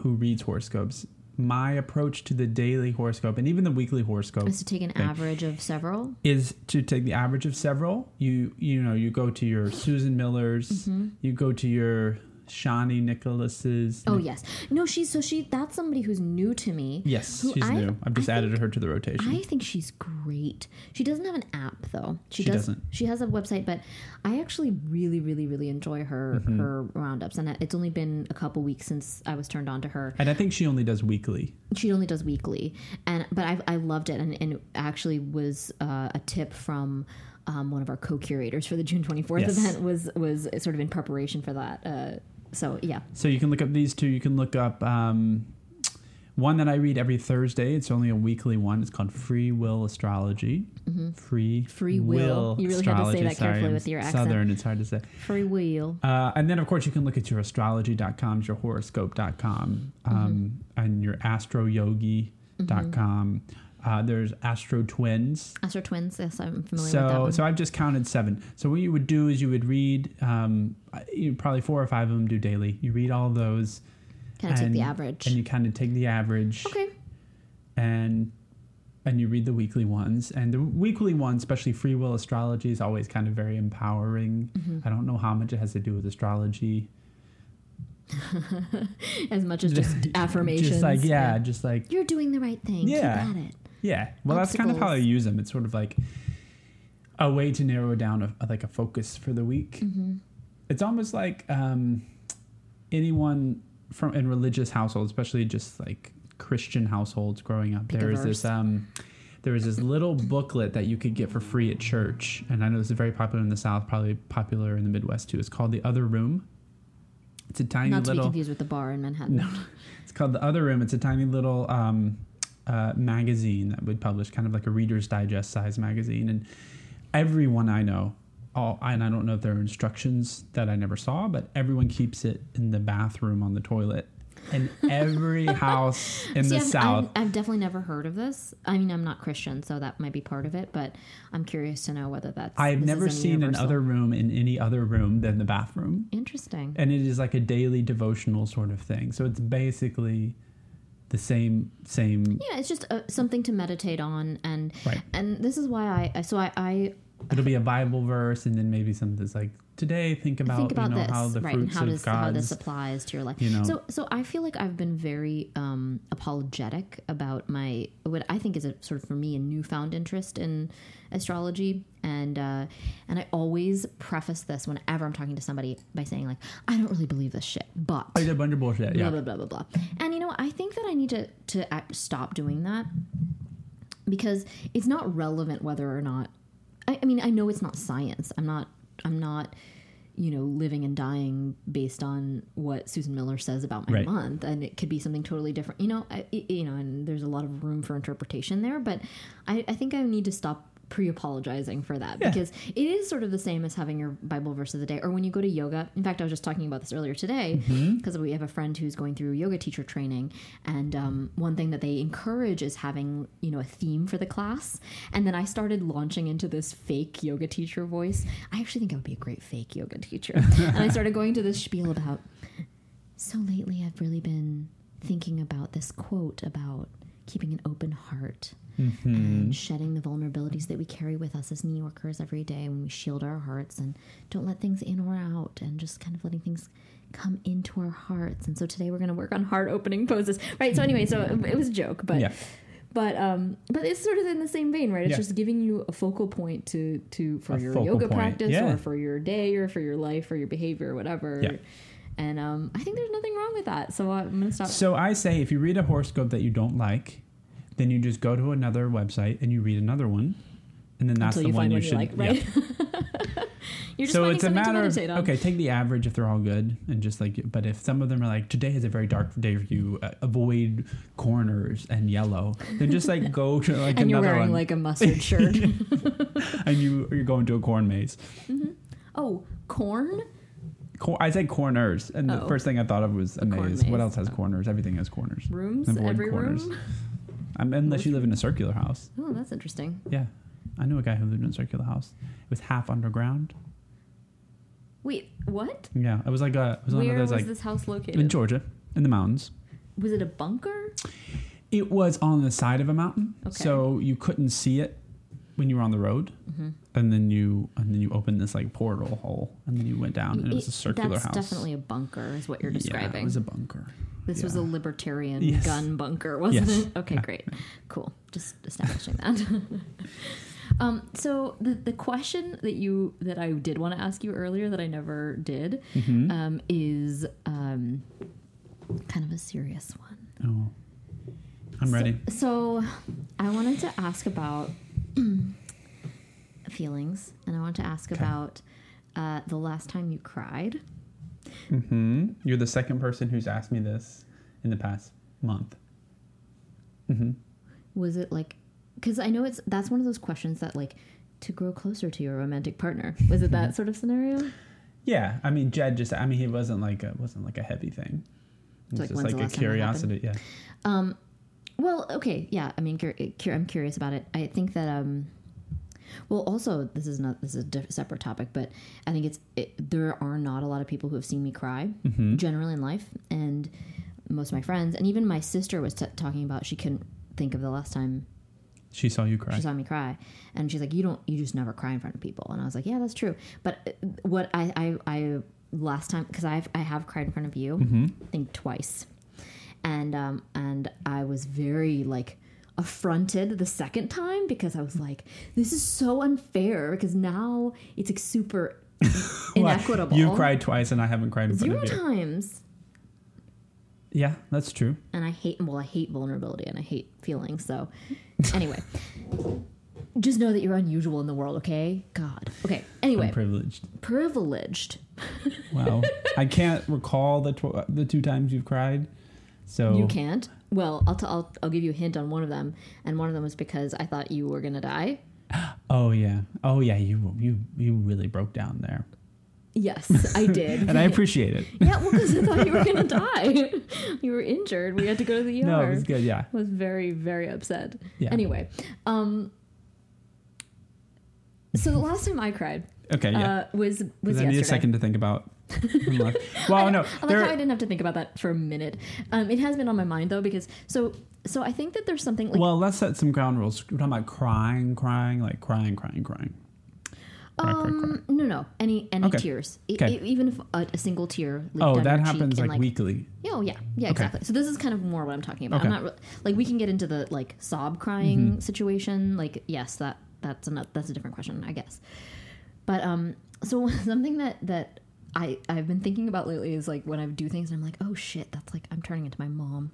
who reads horoscopes. My approach to the daily horoscope and even the weekly horoscope Is to take an thing. average of several. is to take the average of several. You you know you go to your Susan Millers, Mm-hmm. you go to your Chani Nicholas's. Oh yes, no, she's so she. That's somebody who's new to me. yes, she's I- new. I've just I added think- her to the rotation. I think she's great. She doesn't have an app though. She, She does. doesn't. She has a website, but I actually really, really, really enjoy her Mm-hmm. her roundups. And it's only been a couple weeks since I was turned on to her. and I think she only does weekly. She only does weekly, and but I, I loved it, and, and it actually was uh, a tip from. Um, one of our co-curators for the June 24th Yes. event was was sort of in preparation for that. Uh, so yeah, So you can look up these two. You can look up um, one that I read every Thursday. It's only a weekly one. It's called Free Will Astrology. Free Mm-hmm. Free will. You really had to say that Sorry, carefully I'm with your accent. Southern. It's hard to say. free will. Uh, and then, of course, you can look at your astrology.com, your horoscope.com, um, Mm-hmm. and your astroyogi.com. Uh, there's Astro Twins. Astro Twins. Yes, I'm familiar with that So, one. so I've just counted seven. So what you would do is you would read, um, you probably four or five of them do daily. You read all those, Kind of take the average. and you kind of take the average, okay. and and you read the weekly ones. And the weekly ones, especially free will astrology, is always kind of very empowering. Mm-hmm. I don't know how much it has to do with astrology. (laughs) As much as just (laughs) affirmations. Just like yeah, just like You're doing the right thing. Yeah. Keep at it. Yeah, well, that's kind of how I use them. It's sort of like a way to narrow down a, like a focus for the week. Mm-hmm. It's almost like um, anyone from in religious households, especially just like Christian households growing up. Pick There is this um, there was this little booklet that you could get for free at church, and I know this is very popular in the South, probably popular in the Midwest too. It's called The Other Room. It's a tiny Not to be little. confused with the bar in Manhattan. No, it's called The Other Room. It's a tiny little um, uh, magazine that would publish, kind of like a Reader's Digest size magazine, and everyone I know. All, and I don't know if there are instructions that I never saw, but everyone keeps it in the bathroom on the toilet. And every (laughs) house in See, the I've, South I've, I've definitely never heard of this. I mean, I'm not Christian, so that might be part of it. But I'm curious to know whether that's. I've never seen universal- another room in any other room than the bathroom. Interesting. And it is like a daily devotional sort of thing. So it's basically the same same Yeah, it's just uh, something to meditate on, and Right. and this is why I so I, I it'll be a Bible verse and then maybe something that's like today think about, think about you know this how the right fruits how of does how this applies to your life. you know- So so I feel like I've been very um, apologetic about my what I think is a sort of for me a newfound interest in astrology, and uh, and I always preface this whenever I'm talking to somebody by saying like I don't really believe this shit, but it's a bunch of bullshit. Yeah. blah blah blah blah. blah. And you know, I think that I need to to stop doing that because it's not relevant whether or not. I, I mean, I know it's not science. I'm not. I'm not. You know, living and dying based on what Susan Miller says about my Right. month, and it could be something totally different. You know, I, I- you know, and there's a lot of room for interpretation there. But I, I think I need to stop pre-apologizing for that Yeah. because it is sort of the same as having your bible verse of the day or when you go to yoga in fact i was just talking about this earlier today Mm-hmm. because we have a friend who's going through yoga teacher training and um, one thing that they encourage is having you know a theme for the class and then i started launching into this fake yoga teacher voice i actually think i would be a great fake yoga teacher (laughs) and i started going to this spiel about so lately i've really been thinking about this quote about keeping an open heart Mm-hmm. and shedding the vulnerabilities that we carry with us as New Yorkers every day when we shield our hearts and don't let things in or out and just kind of letting things come into our hearts. And so today we're going to work on heart opening poses. Right. So anyway, so it was a joke, but Yeah. but um but it's sort of in the same vein, right? It's Yeah. just giving you a focal point to to for A your yoga point, practice yeah. or for your day or for your life or your behavior or whatever. Yeah. And um, I think there's nothing wrong with that. So I'm going to stop. So I say if you read a horoscope that you don't like, then you just go to another website and you read another one. And then that's until the you one you should you like, right? yeah. (laughs) You're just so it's a matter of okay, take the average if they're all good, and just like. But if some of them are like today is a very dark day for you, uh, avoid corners and yellow. Then just like go (laughs) to like and you're wearing one, like a mustard (laughs) shirt. and you you're going to a corn maze. oh, corn? Cor- I said corners, and the Oh. first thing I thought of was a corn maze. What else has Oh. corners? Everything has corners. Rooms? Every corners. room? Um, unless you live in a circular house. Oh, that's interesting. Yeah, I knew a guy who lived in a circular house. It was half underground. Wait, what? Yeah, it was like a. It was one Where of those was like this house located? in? Georgia, in the mountains. Was it a bunker? It was on the side of a mountain, Okay. so you couldn't see it when you were on the road. Mm-hmm. And then you and then you opened this like portal hole, and then you went down, and it was a It- circular that's house. definitely a bunker, is what you're describing. Yeah, describing. it was a bunker. This was a libertarian Yes. gun bunker, wasn't Yes. it? Okay, Yeah. great. Cool. Just establishing that. (laughs) um, so the the question that you that I did want to ask you earlier that I never did Mhm. um, is um, kind of a serious one. Oh, I'm ready. So, I wanted to ask about (clears throat) feelings, and I want to ask Okay. about uh, the last time you cried. Hmm You're the second person who's asked me this in the past month. hmm Was it like? Because I know it's that's one of those questions that like to grow closer to your romantic partner. Was it that sort of scenario? Yeah, I mean, Jed just. I mean, he wasn't like a wasn't like a heavy thing. It was like, just like a last time that happened? curiosity. Yeah. Um, well, okay, yeah. I mean, cur- cur- I'm curious about it. I think that um, well, also this is not this is a separate topic, but I think it's it, there are not a lot of people who have seen me cry hmm generally in life, and most of my friends, and even my sister was t- talking about she couldn't think of the last time She saw you cry. she saw me cry, and she's like, "You don't, you just never cry in front of people," and I was like, "Yeah, that's true." But uh, what I I, I last time because I've I have cried in front of you, hmm I think twice, and um and I was very like affronted the second time because I was like, "This is so unfair," because now it's like super (laughs) inequitable. You cried twice, and I haven't cried in zero times. Yeah, that's true. and I hate well, I hate vulnerability and I hate feelings. So, anyway, (laughs) just know that you're unusual in the world. Okay, God. Okay. Anyway, I'm privileged. privileged. Wow. (laughs) I can't recall the tw- the two times you've cried. So You can't. Well, I'll, t- I'll I'll give you a hint on one of them, and one of them was because I thought you were gonna die. (gasps) Oh yeah. Oh yeah. You you you really broke down there, Yes, I (laughs) did. and I appreciate it. yeah, well, because I thought you were gonna (laughs) die. (laughs) you were injured. We had to go to the ER. No, it was good. Yeah. I was very very upset. Yeah. Anyway, um, so the last time I cried Okay. Yeah. uh, was was I yesterday. need a second to think about. (laughs) Well, no. I like how I didn't have to think about that for a minute. Um, it has been on my mind though because so so I think that there's something like well, let's set some ground rules. We're talking about crying, crying, like crying, crying, crying. Cry, cry, cry. um no no any any Okay. tears Okay. e- even if a, a single tear leaked Oh, that happens and, like, weekly. Oh yeah, yeah, Okay. exactly. So this is kind of more what I'm talking about. I'm not re- like we can get into the like sob crying Mm-hmm. situation. Like yes, that that's a that's a different question, I guess. But um, so (laughs) something that that I I've been thinking about lately is like when I do things, and I'm like, oh shit, that's like I'm turning into my mom,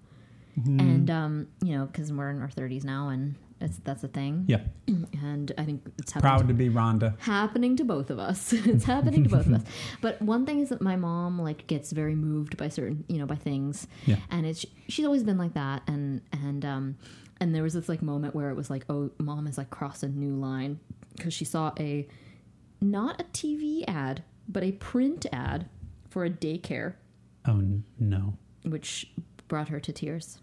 Mm-hmm. and um, you know, because we're in our 30s now, and it's that's a thing. Yeah. (clears throat) and I think it's happening Proud to be Rhonda. happening to both of us. (laughs) it's happening to both of us. (laughs) But one thing is that my mom like gets very moved by certain, you know, by things. Yeah. And it's she's always been like that and and um and there was this like moment where it was like, "Oh, mom has like crossed a new line because she saw a not a TV ad, but a print ad for a daycare Oh no. which brought her to tears.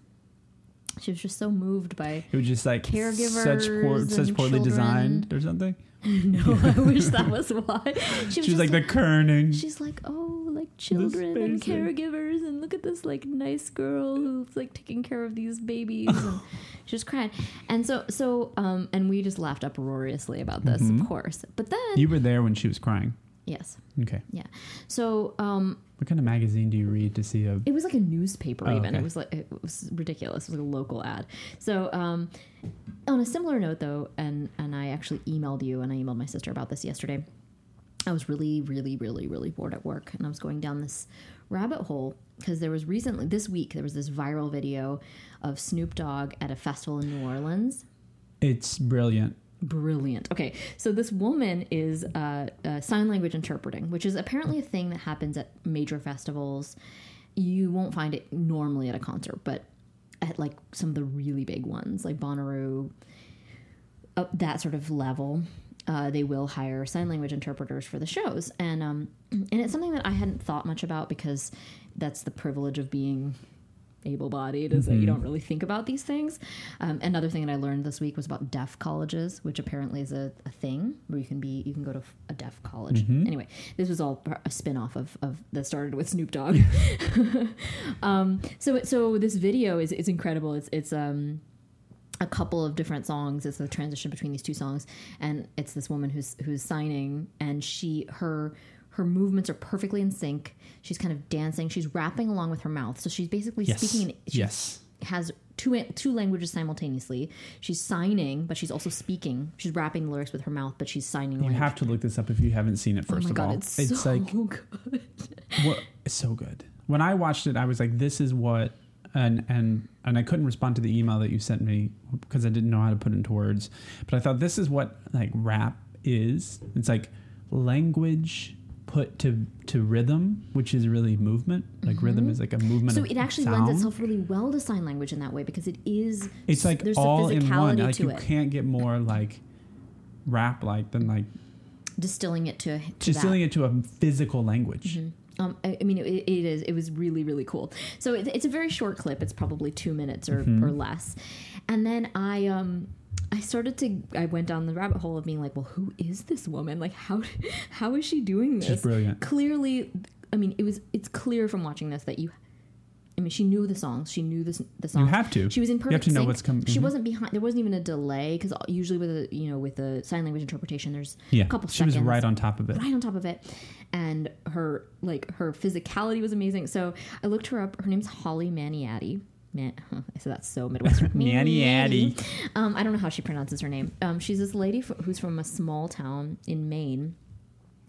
She was just so moved by It was just like such poor, Caregivers such poorly children. designed or something. (laughs) no, I (laughs) wish that was why. She was just like the kerning. she's like, oh, like children and caregivers, and look at this like nice girl who's like taking care of these babies, and (laughs) she was crying, and so so um, and we just laughed uproariously about this, of course. But then, You were there when she was crying. Yes, Okay. yeah. So um, What kind of magazine do you read to see a? it was like a newspaper Oh, even okay. it was like it was ridiculous it was like a local ad so um on a similar note though and and i actually emailed you and i emailed my sister about this yesterday i was really really really really bored at work and i was going down this rabbit hole because there was recently this week there was this viral video of snoop dogg at a festival in new orleans It's brilliant. Brilliant. Okay, so this woman is uh, uh, sign language interpreting, which is apparently a thing that happens at major festivals. You won't find it normally at a concert, but at like some of the really big ones, like Bonnaroo, up that sort of level, uh, they will hire sign language interpreters for the shows, and um, (clears throat) and it's something that I hadn't thought much about because that's the privilege of being able-bodied is that you don't really think about these things. Um, another thing that I learned this week was about deaf colleges, which apparently is a, a thing where you can be you can go to a deaf college. Anyway, this was all a spin-off of, of that started with Snoop Dogg. (laughs) um, so so this video is is incredible. It's it's um a couple of different songs. It's a transition between these two songs, and it's this woman who's who's signing, and she her her movements are perfectly in sync. She's kind of dancing. She's rapping along with her mouth, so she's basically Yes. speaking. In, she Yes. has two two languages simultaneously. She's signing, but she's also speaking. She's rapping the lyrics with her mouth, but she's signing. You language. have to look this up if you haven't seen it. Oh First my of god, all, it's, so like (laughs) good. what, it's so good. When I watched it, I was like, "This is what," and and and I couldn't respond to the email that you sent me because I didn't know how to put it into words. But I thought this is what like rap is. It's like language put to to rhythm, which is really movement. Like rhythm is like a movement. Mm-hmm. So it actually sound. lends itself really well to sign language in that way because it is. It's like there's all a in physicality one. Like to you it. can't get more like rap like than like distilling it to, to distilling that. it to a physical language. Um, I, I mean, it, it is. It was really, really cool. So it, it's a very short clip. It's probably two minutes or, Mm-hmm. or less. And then I um I started to I went down the rabbit hole of being like, well, who is this woman? Like, how (laughs) how is she doing this? She's brilliant. Clearly, I mean, it was it's clear from watching this that you. I mean, she knew the songs. She knew this the songs. You have to. She was in perfect. You have to know sync. what's coming. She mhm. wasn't behind. There wasn't even a delay because usually with a you know with a sign language interpretation, there's Yeah, a couple she was seconds right on top of it. right on top of it and her like her physicality was amazing so i looked her up her name's holly maniatty Man, (laughs) I that's so Midwestern. (laughs) Maniatty. Um, I don't know how she pronounces her name. Um, she's this lady f- who's from a small town in Maine,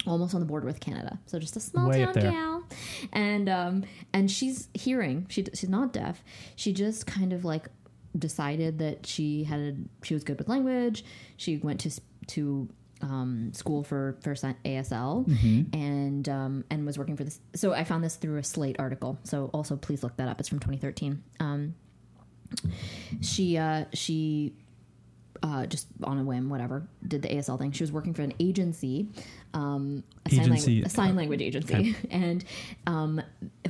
almost on the border with Canada. So just a small Way town gal. and um, and she's hearing. She she's not deaf. She just kind of like decided that she had a, she was good with language. She went to to um, school for for ASL and um, and was working for this. So I found this through a Slate article. So also please look that up. It's from 2013. Um, she uh, she uh, just on a whim, whatever, did the ASL thing. She was working for an agency, um, a, sign Agency. language, a sign language agency, (laughs) and um,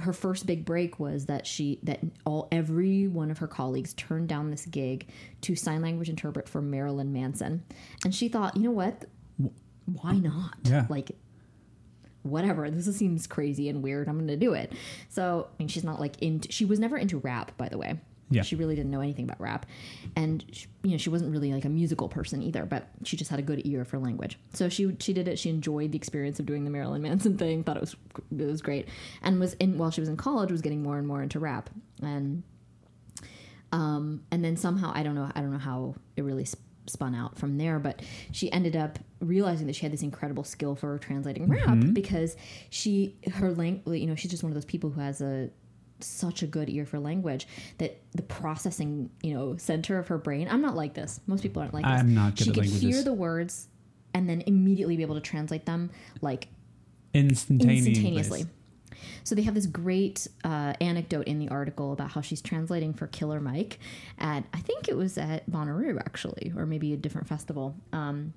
her first big break was that she that all every one of her colleagues turned down this gig to sign language interpret for Marilyn Manson, and she thought, you know what, why not? Yeah. like whatever. This seems crazy and weird. I'm gonna do it. So i mean she's not like into she was never into rap by the way. Yeah. she really didn't know anything about rap. And she, you know she wasn't really like a musical person either but she just had a good ear for language. So she she did it. She enjoyed the experience of doing the marilyn manson (laughs) thing thought it was it was great and was in while she was in college was getting more and more into rap. And um, and then somehow I don't know I don't know how it really sp- spun out from there, but she ended up realizing that she had this incredible skill for translating rap mm-hmm. because she her language you know she's just one of those people who has a such a good ear for language that the processing you know center of her brain I'm not like this. Most people aren't like this. I'm not good she at could hear the words and then immediately be able to translate them like Instantaneously. So they have this great uh, anecdote in the article about how she's translating for Killer Mike at I think it was at Bonnaroo actually, or maybe a different festival. Um,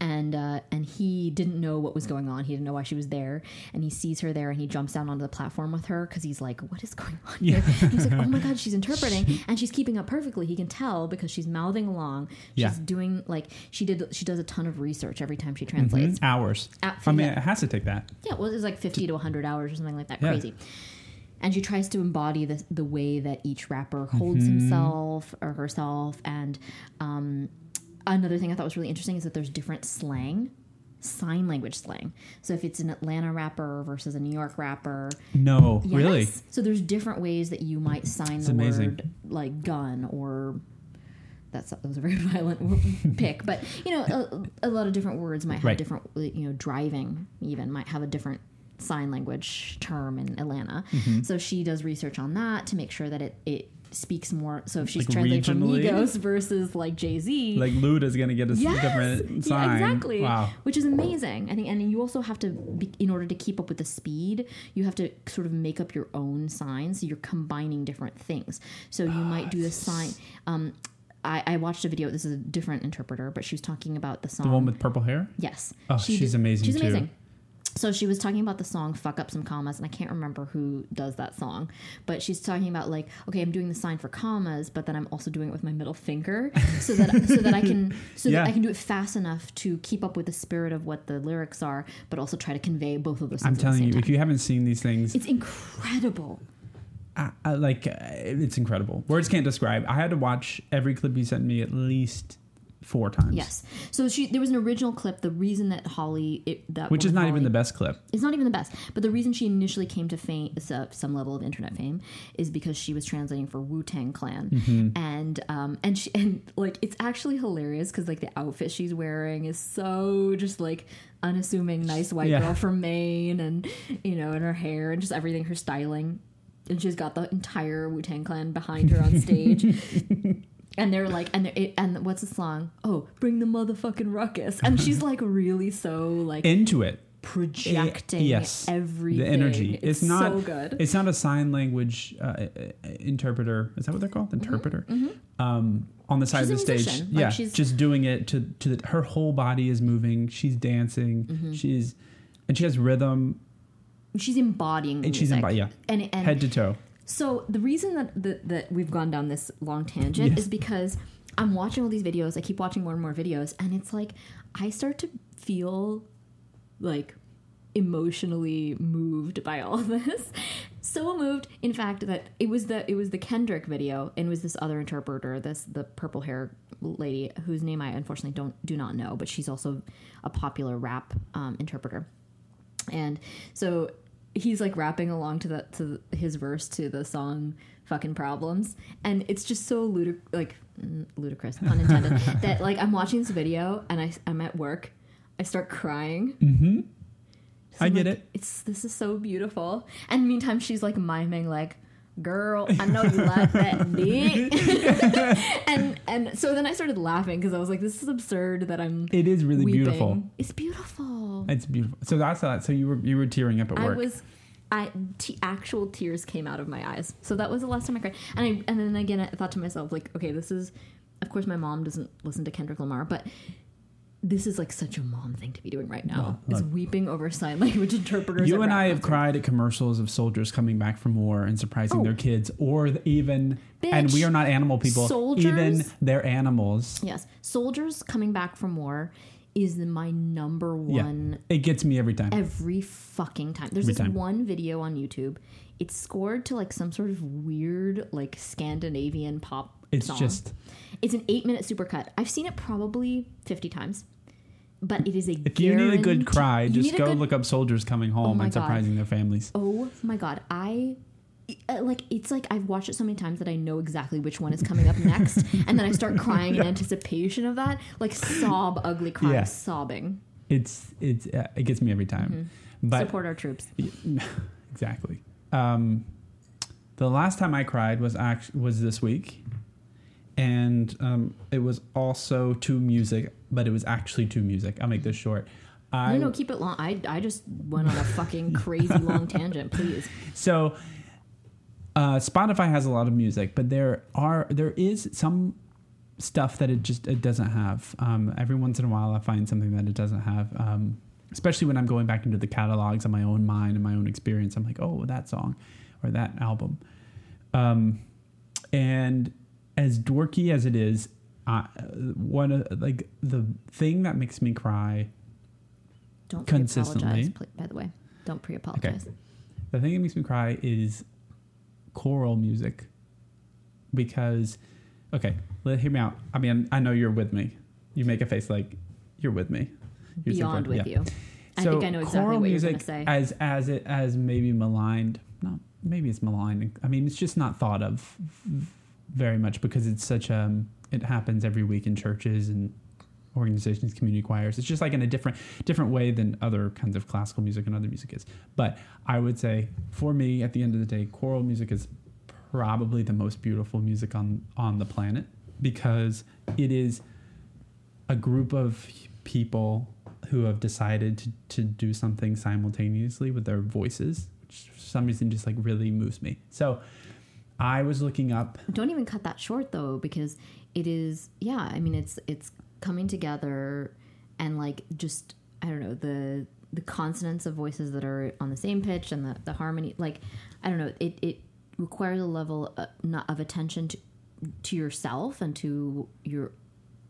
and uh, and he didn't know what was going on. He didn't know why she was there. And he sees her there, and he jumps down onto the platform with her because he's like, "What is going on here?" He's like, "Oh my god, she's interpreting, (laughs) and she's keeping up perfectly. He can tell because she's mouthing along. She's Yeah. doing like she did. She does a ton of research every time she translates. Mhm. Hours. At- I mean, yeah. it has to take that. Yeah, well, it was like 50 to 100 hours or something like that. Yeah. Crazy. And she tries to embody the, the way that each rapper holds Mm-hmm. himself or herself. And um, another thing I thought was really interesting is that there's different slang, sign language slang. So if it's an Atlanta rapper versus a New York rapper. No, Yes. really. So there's different ways that you might sign It's the amazing. word like gun or. That's, that was a very (laughs) violent pick, but you know, a, a lot of different words might have Right. different. You know, driving even might have a different sign language term in Atlanta. Mm-hmm. So she does research on that to make sure that it it speaks more. So if she's Like translating from? Migos (laughs) versus like Jay Z, Like Luda's gonna get a Yes! different sign. Yeah, exactly. Wow. Which is amazing. I think, and you also have to, be, in order to keep up with the speed, you have to sort of make up your own signs. So you're combining different things. So you might do the sign. Um, I, I watched a video. This is a different interpreter, but she was talking about the song. The one with purple hair. Yes. Oh, She she's did- amazing She's too. amazing. So she was talking about the song "Fuck Up Some Commas," and I can't remember who does that song, but she's talking about like, okay, I'm doing the sign for commas, but then I'm also doing it with my middle finger, so that so that I can (laughs) so Yeah. that I can do it fast enough to keep up with the spirit of what the lyrics are, but also try to convey both of those. I'm things at the telling you, time. if you haven't seen these things, it's incredible. I, I, like uh, it's incredible. Words can't describe. I had to watch every clip you sent me at least four times. Yes. So she there was an original clip. The reason that Holly it, that Which is not even the best clip. It's not even the best. But the reason she initially came to fame, uh, some level of internet fame, is because she was translating for Wu Tang Clan, Mm-hmm. and um, and she and like it's actually hilarious because like the outfit she's wearing is so just like unassuming, nice white Yeah. girl from Maine, and you know, and her hair and just everything, her styling, and she's got the entire Wu Tang Clan behind her on stage. (laughs) And they're like, and they're, and what's the song? Oh, bring the motherfucking ruckus! And she's like really so like Into it. projecting Eh, yes, everything. The energy. It's, It's, not so good. It's not a sign language uh, uh, interpreter. Is that what they're called? Interpreter. Um, on the side Mm-hmm, She's of the stage. Like, yeah, she's- just doing it to to the, her whole body is moving. She's dancing. Mm-hmm. She's and she has rhythm. she's embodying And she's music. embo- yeah. And and head to toe. So the reason that, that that we've gone down this long tangent Yes. is because I'm watching all these videos. I keep watching more and more videos, and it's like I start to feel like emotionally moved by all (laughs) this. So moved, in fact, that it was the it was the Kendrick video, and was this other interpreter, this the purple hair lady whose name I unfortunately don't do not know, but she's also a popular rap um, interpreter. And so he's like rapping along to the to his verse to the song "Fucking Problems," and it's just so ludic- like mm, ludicrous, pun intended, (laughs) that like I'm watching this video and I I'm at work, I start crying. Mm-hmm. I I'm get like, it. It's this is so beautiful. And meantime, she's like miming like, "Girl, I know you like that (laughs) dick." (laughs) and and so then I started laughing because I was like, "This is absurd that I'm." It is really weeping. beautiful. It's beautiful. It's beautiful. So that's that. So you were you were tearing up at I work. I was. I t- actual tears came out of my eyes. So that was the last time I cried. And I and then again I thought to myself like, okay, this is of course my mom doesn't listen to Kendrick Lamar, but this is like such a mom thing to be doing right now. Well, is weeping over sign language (laughs) interpreters. you and I have concerts. cried at commercials of soldiers coming back from war and surprising Oh. their kids, or even, and we are not animal people. Soldiers? Even their animals. Yes, soldiers coming back from war is my number one It gets me every time. every fucking time. There's Every this time. one video on YouTube. It's scored to like some sort of weird like Scandinavian pop It's song. just It's an eight minute supercut. I've seen it probably fifty times, but it is a. if you need a good cry, just go good- look up soldiers coming home my and God. surprising their families. Oh my god, I. uh, Like it's like I've watched it so many times that I know exactly which one is coming up next, (laughs) and then I start crying in anticipation of that, like sob, ugly cry, Yeah. sobbing. It's it's uh, it gets me every time. But Mm-hmm. Support our troops. (laughs) exactly. Um, the last time I cried was act- was this week, and um, it was also to music, but it was actually to music. I'll make this short. I, no, no, keep it long. I, I just went on a fucking crazy long tangent. Please. (laughs) So, uh, Spotify has a lot of music, but there are there is some stuff that it just it doesn't have. Um, every once in a while, I find something that it doesn't have. Um, especially when I'm going back into the catalogs of my own mind and my own experience, I'm like, oh, that song or that album. Um, and as dorky as it is, uh, one of like the thing that makes me cry Don't Consistently. pre-apologize, by the way. Don't pre-apologize. the thing that makes me cry is choral music because okay let hear me out i mean i know you're with me you make a face like you're with me You're Beyond with yeah. you. I So think I know exactly choral what music you're going to say. as as it as maybe maligned not maybe it's maligned i mean it's just not thought of very much because it's such um it happens every week in churches and organizations community choirs. It's just like in a different different way than other kinds of classical music and other music is. But i would say for me at the end of the day choral music is probably the most beautiful music on on the planet because it is a group of people who have decided to, to do something simultaneously with their voices which for some reason just like really moves me. So i was looking up Don't even cut that short though, because it is. Yeah, I mean, it's it's coming together, and like just I don't know the the consonants of voices that are on the same pitch and the the harmony. Like I don't know, it it requires a level of, not of attention to to yourself and to your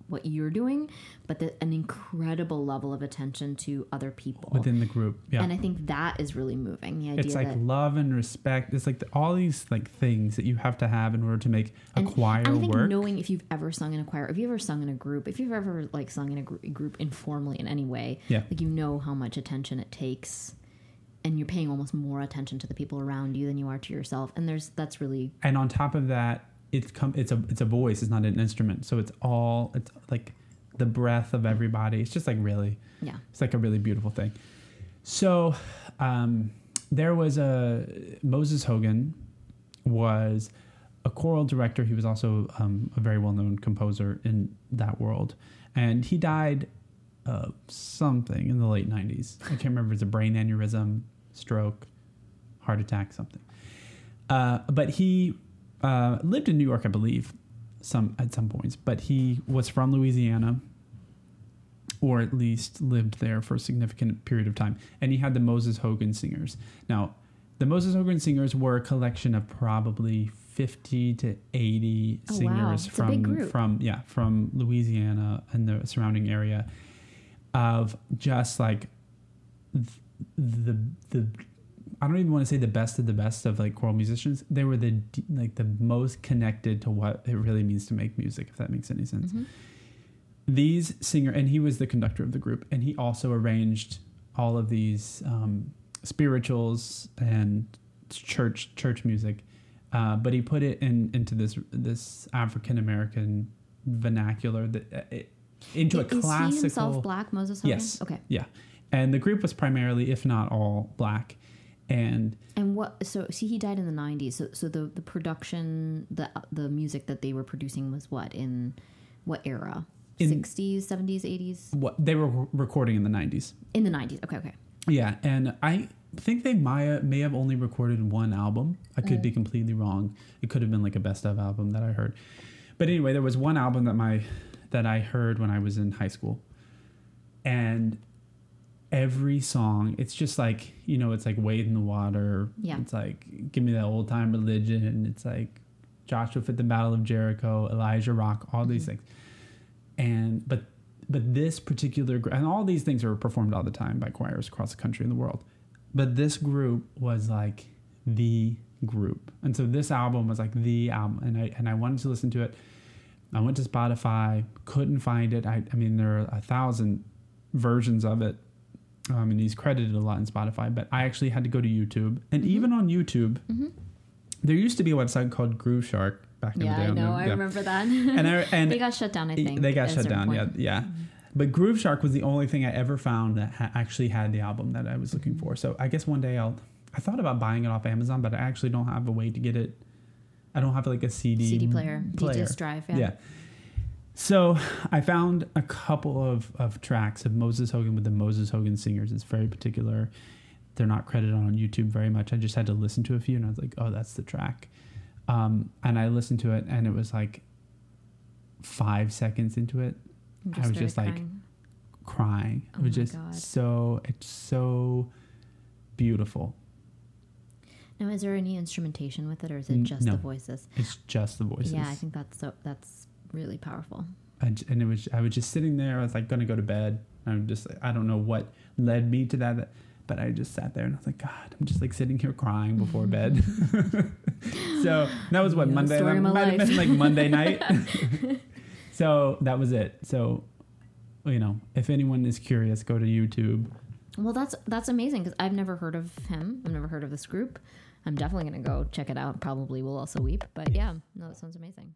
what you're doing, but the, an incredible level of attention to other people. within the group yeah And I think that is really moving. The idea it's like love and respect it's like the, all these like things that you have to have in order to make a and, choir and I think work knowing if you've ever sung in a choir, if you've ever sung in a group, if you've ever like sung in a gr- group informally in any way, Yeah. like you know how much attention it takes, and you're paying almost more attention to the people around you than you are to yourself. And there's that's really and on top of that it's come it's a it's a voice it's not an instrument. So it's all it's like the breath of everybody. It's just like really yeah. it's like a really beautiful thing. So um there was a moses hogan was a choral director. He was also um, a very well-known composer in that world. And he died of something in the late 90s i can't remember if it's a brain aneurysm stroke heart attack something. Uh, but he uh, lived in New York, I believe, some at some points. But he was from Louisiana, or at least lived there for a significant period of time. And he had the Moses Hogan Singers. Now, the Moses Hogan Singers were a collection of probably fifty to eighty Oh, wow. singers It's a big from from yeah from Louisiana and the surrounding area, of just like th- the the I don't even want to say the best of the best of like choral musicians. They were the like the most connected to what it really means to make music, if that makes any sense. Mhm. These singer, and he was the conductor of the group, and he also arranged all of these um, spirituals and church church music. Uh, but he put it in into this this African American vernacular that uh, it, into a Is classical. he himself black, Moses Hogan? Yes. Okay. Yeah. and the group was primarily, if not all, black. And And what? So see, he died in the '90s. So so the the production, the the music that they were producing was what in what era? In- '60s, '70s, '80s? what they were recording in the 90s. In the '90s. Okay, okay. Yeah, and I think they may, may have only recorded one album. I could be mm. completely wrong. It could have been like a best of album that I heard. But anyway, there was one album that my that I heard when I was in high school. And every song, it's just like, you know, it's like Wade in the Water. Yeah. It's like Give Me That Old Time Religion. It's like Joshua Fit the Battle of Jericho, Elijah Rock, all these mm-hmm. things. And but but this particular and all these things are performed all the time by choirs across the country and the world but this group was like the group and so this album was like the album and i and i wanted to listen to it i went to spotify couldn't find it i, I mean there are a thousand versions of it um, and he's credited a lot in spotify but i actually had to go to youtube and mm-hmm. even on youtube mm-hmm. there used to be a website called Grooveshark back in the day I know. I yeah. remember that. and I, and (laughs) they got shut down. I think they got shut down. point. Yeah, yeah. But Grooveshark was the only thing I ever found that ha- actually had the album that I was looking for. So I guess one day I'll. I thought about buying it off Amazon, but I actually don't have a way to get it. I don't have like a CD CD player, player. DJ's Drive. Yeah. Yeah. So I found a couple of, of tracks of Moses Hogan with the Moses Hogan Singers. It's very particular. They're not credited on YouTube very much. I just had to listen to a few, and I was like, "Oh, that's the track." Um, and I listened to it, and it was like five seconds into it, I was just like, crying. crying. Oh it was just God. so it's so beautiful. Now, is there any instrumentation with it, or is it just no. the voices? It's just the voices. Yeah, I think that's so. That's really powerful. I and it was I was just sitting there. I was like going to go to bed. I'm just I don't know what led me to that, but I just sat there and I was like, God, I'm just like sitting here crying before bed. (laughs) (laughs) so that was what Yeah, Monday. story my might have been like Monday (laughs) night. so that was it. So you know, if anyone is curious, go to YouTube. Well, that's that's amazing because I've never heard of him. I've never heard of this group. I'm definitely gonna go check it out. Probably will also weep. But yeah, no, that sounds amazing.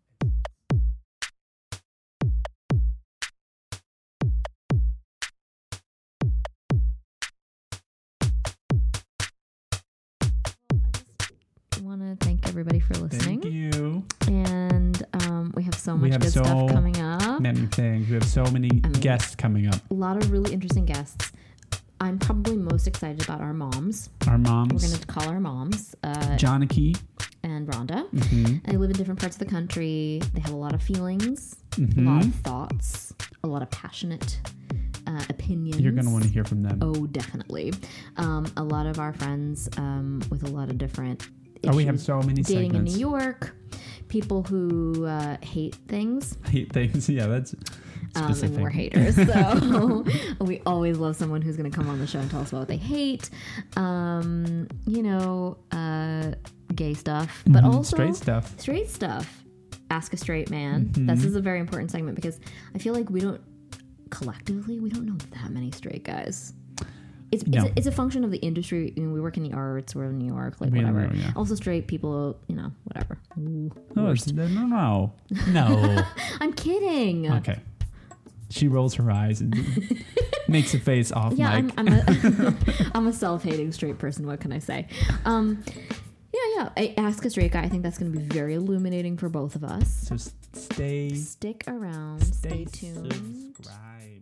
Everybody for listening, Thank you. and um, we have so We much have good so stuff coming up. Many things. We have so many I mean- guests coming up. A lot of really interesting guests. I'm probably most excited about our moms. Our moms. We're going to call our moms, uh, Johnny. and Rhonda. hmm They live in different parts of the country. They have a lot of feelings, a hmm lot of thoughts, a lot of passionate uh, opinions. You're gonna want to hear from them. Oh, definitely. Um, a lot of our friends um, with a lot of different. Oh, we have so many dating segments. in New York, people who uh, hate things, (laughs) hate things. Yeah, that's um, and we're haters. So (laughs) (laughs) we always love someone who's going to come on the show and tell us about what they hate. Um, you know, uh, gay stuff, but Mhm, also straight stuff. straight stuff. Ask a straight man. This is a very important segment because I feel like we don't collectively we don't know that many straight guys. It's No. it's, a, it's a function of the industry. You know, we work in the arts. We're in New York, like We don't whatever. yeah. Also, straight people, you know, whatever. Ooh, No, no, no, no. (laughs) I'm kidding. okay. She rolls her eyes and (laughs) makes a face off Yeah. I'm, I'm a (laughs) I'm a self-hating straight person. What can I say? Um, yeah, yeah. I, ask a straight guy. I think that's going to be very illuminating for both of us. so stay, Stick around. Stay stay tuned. subscribed.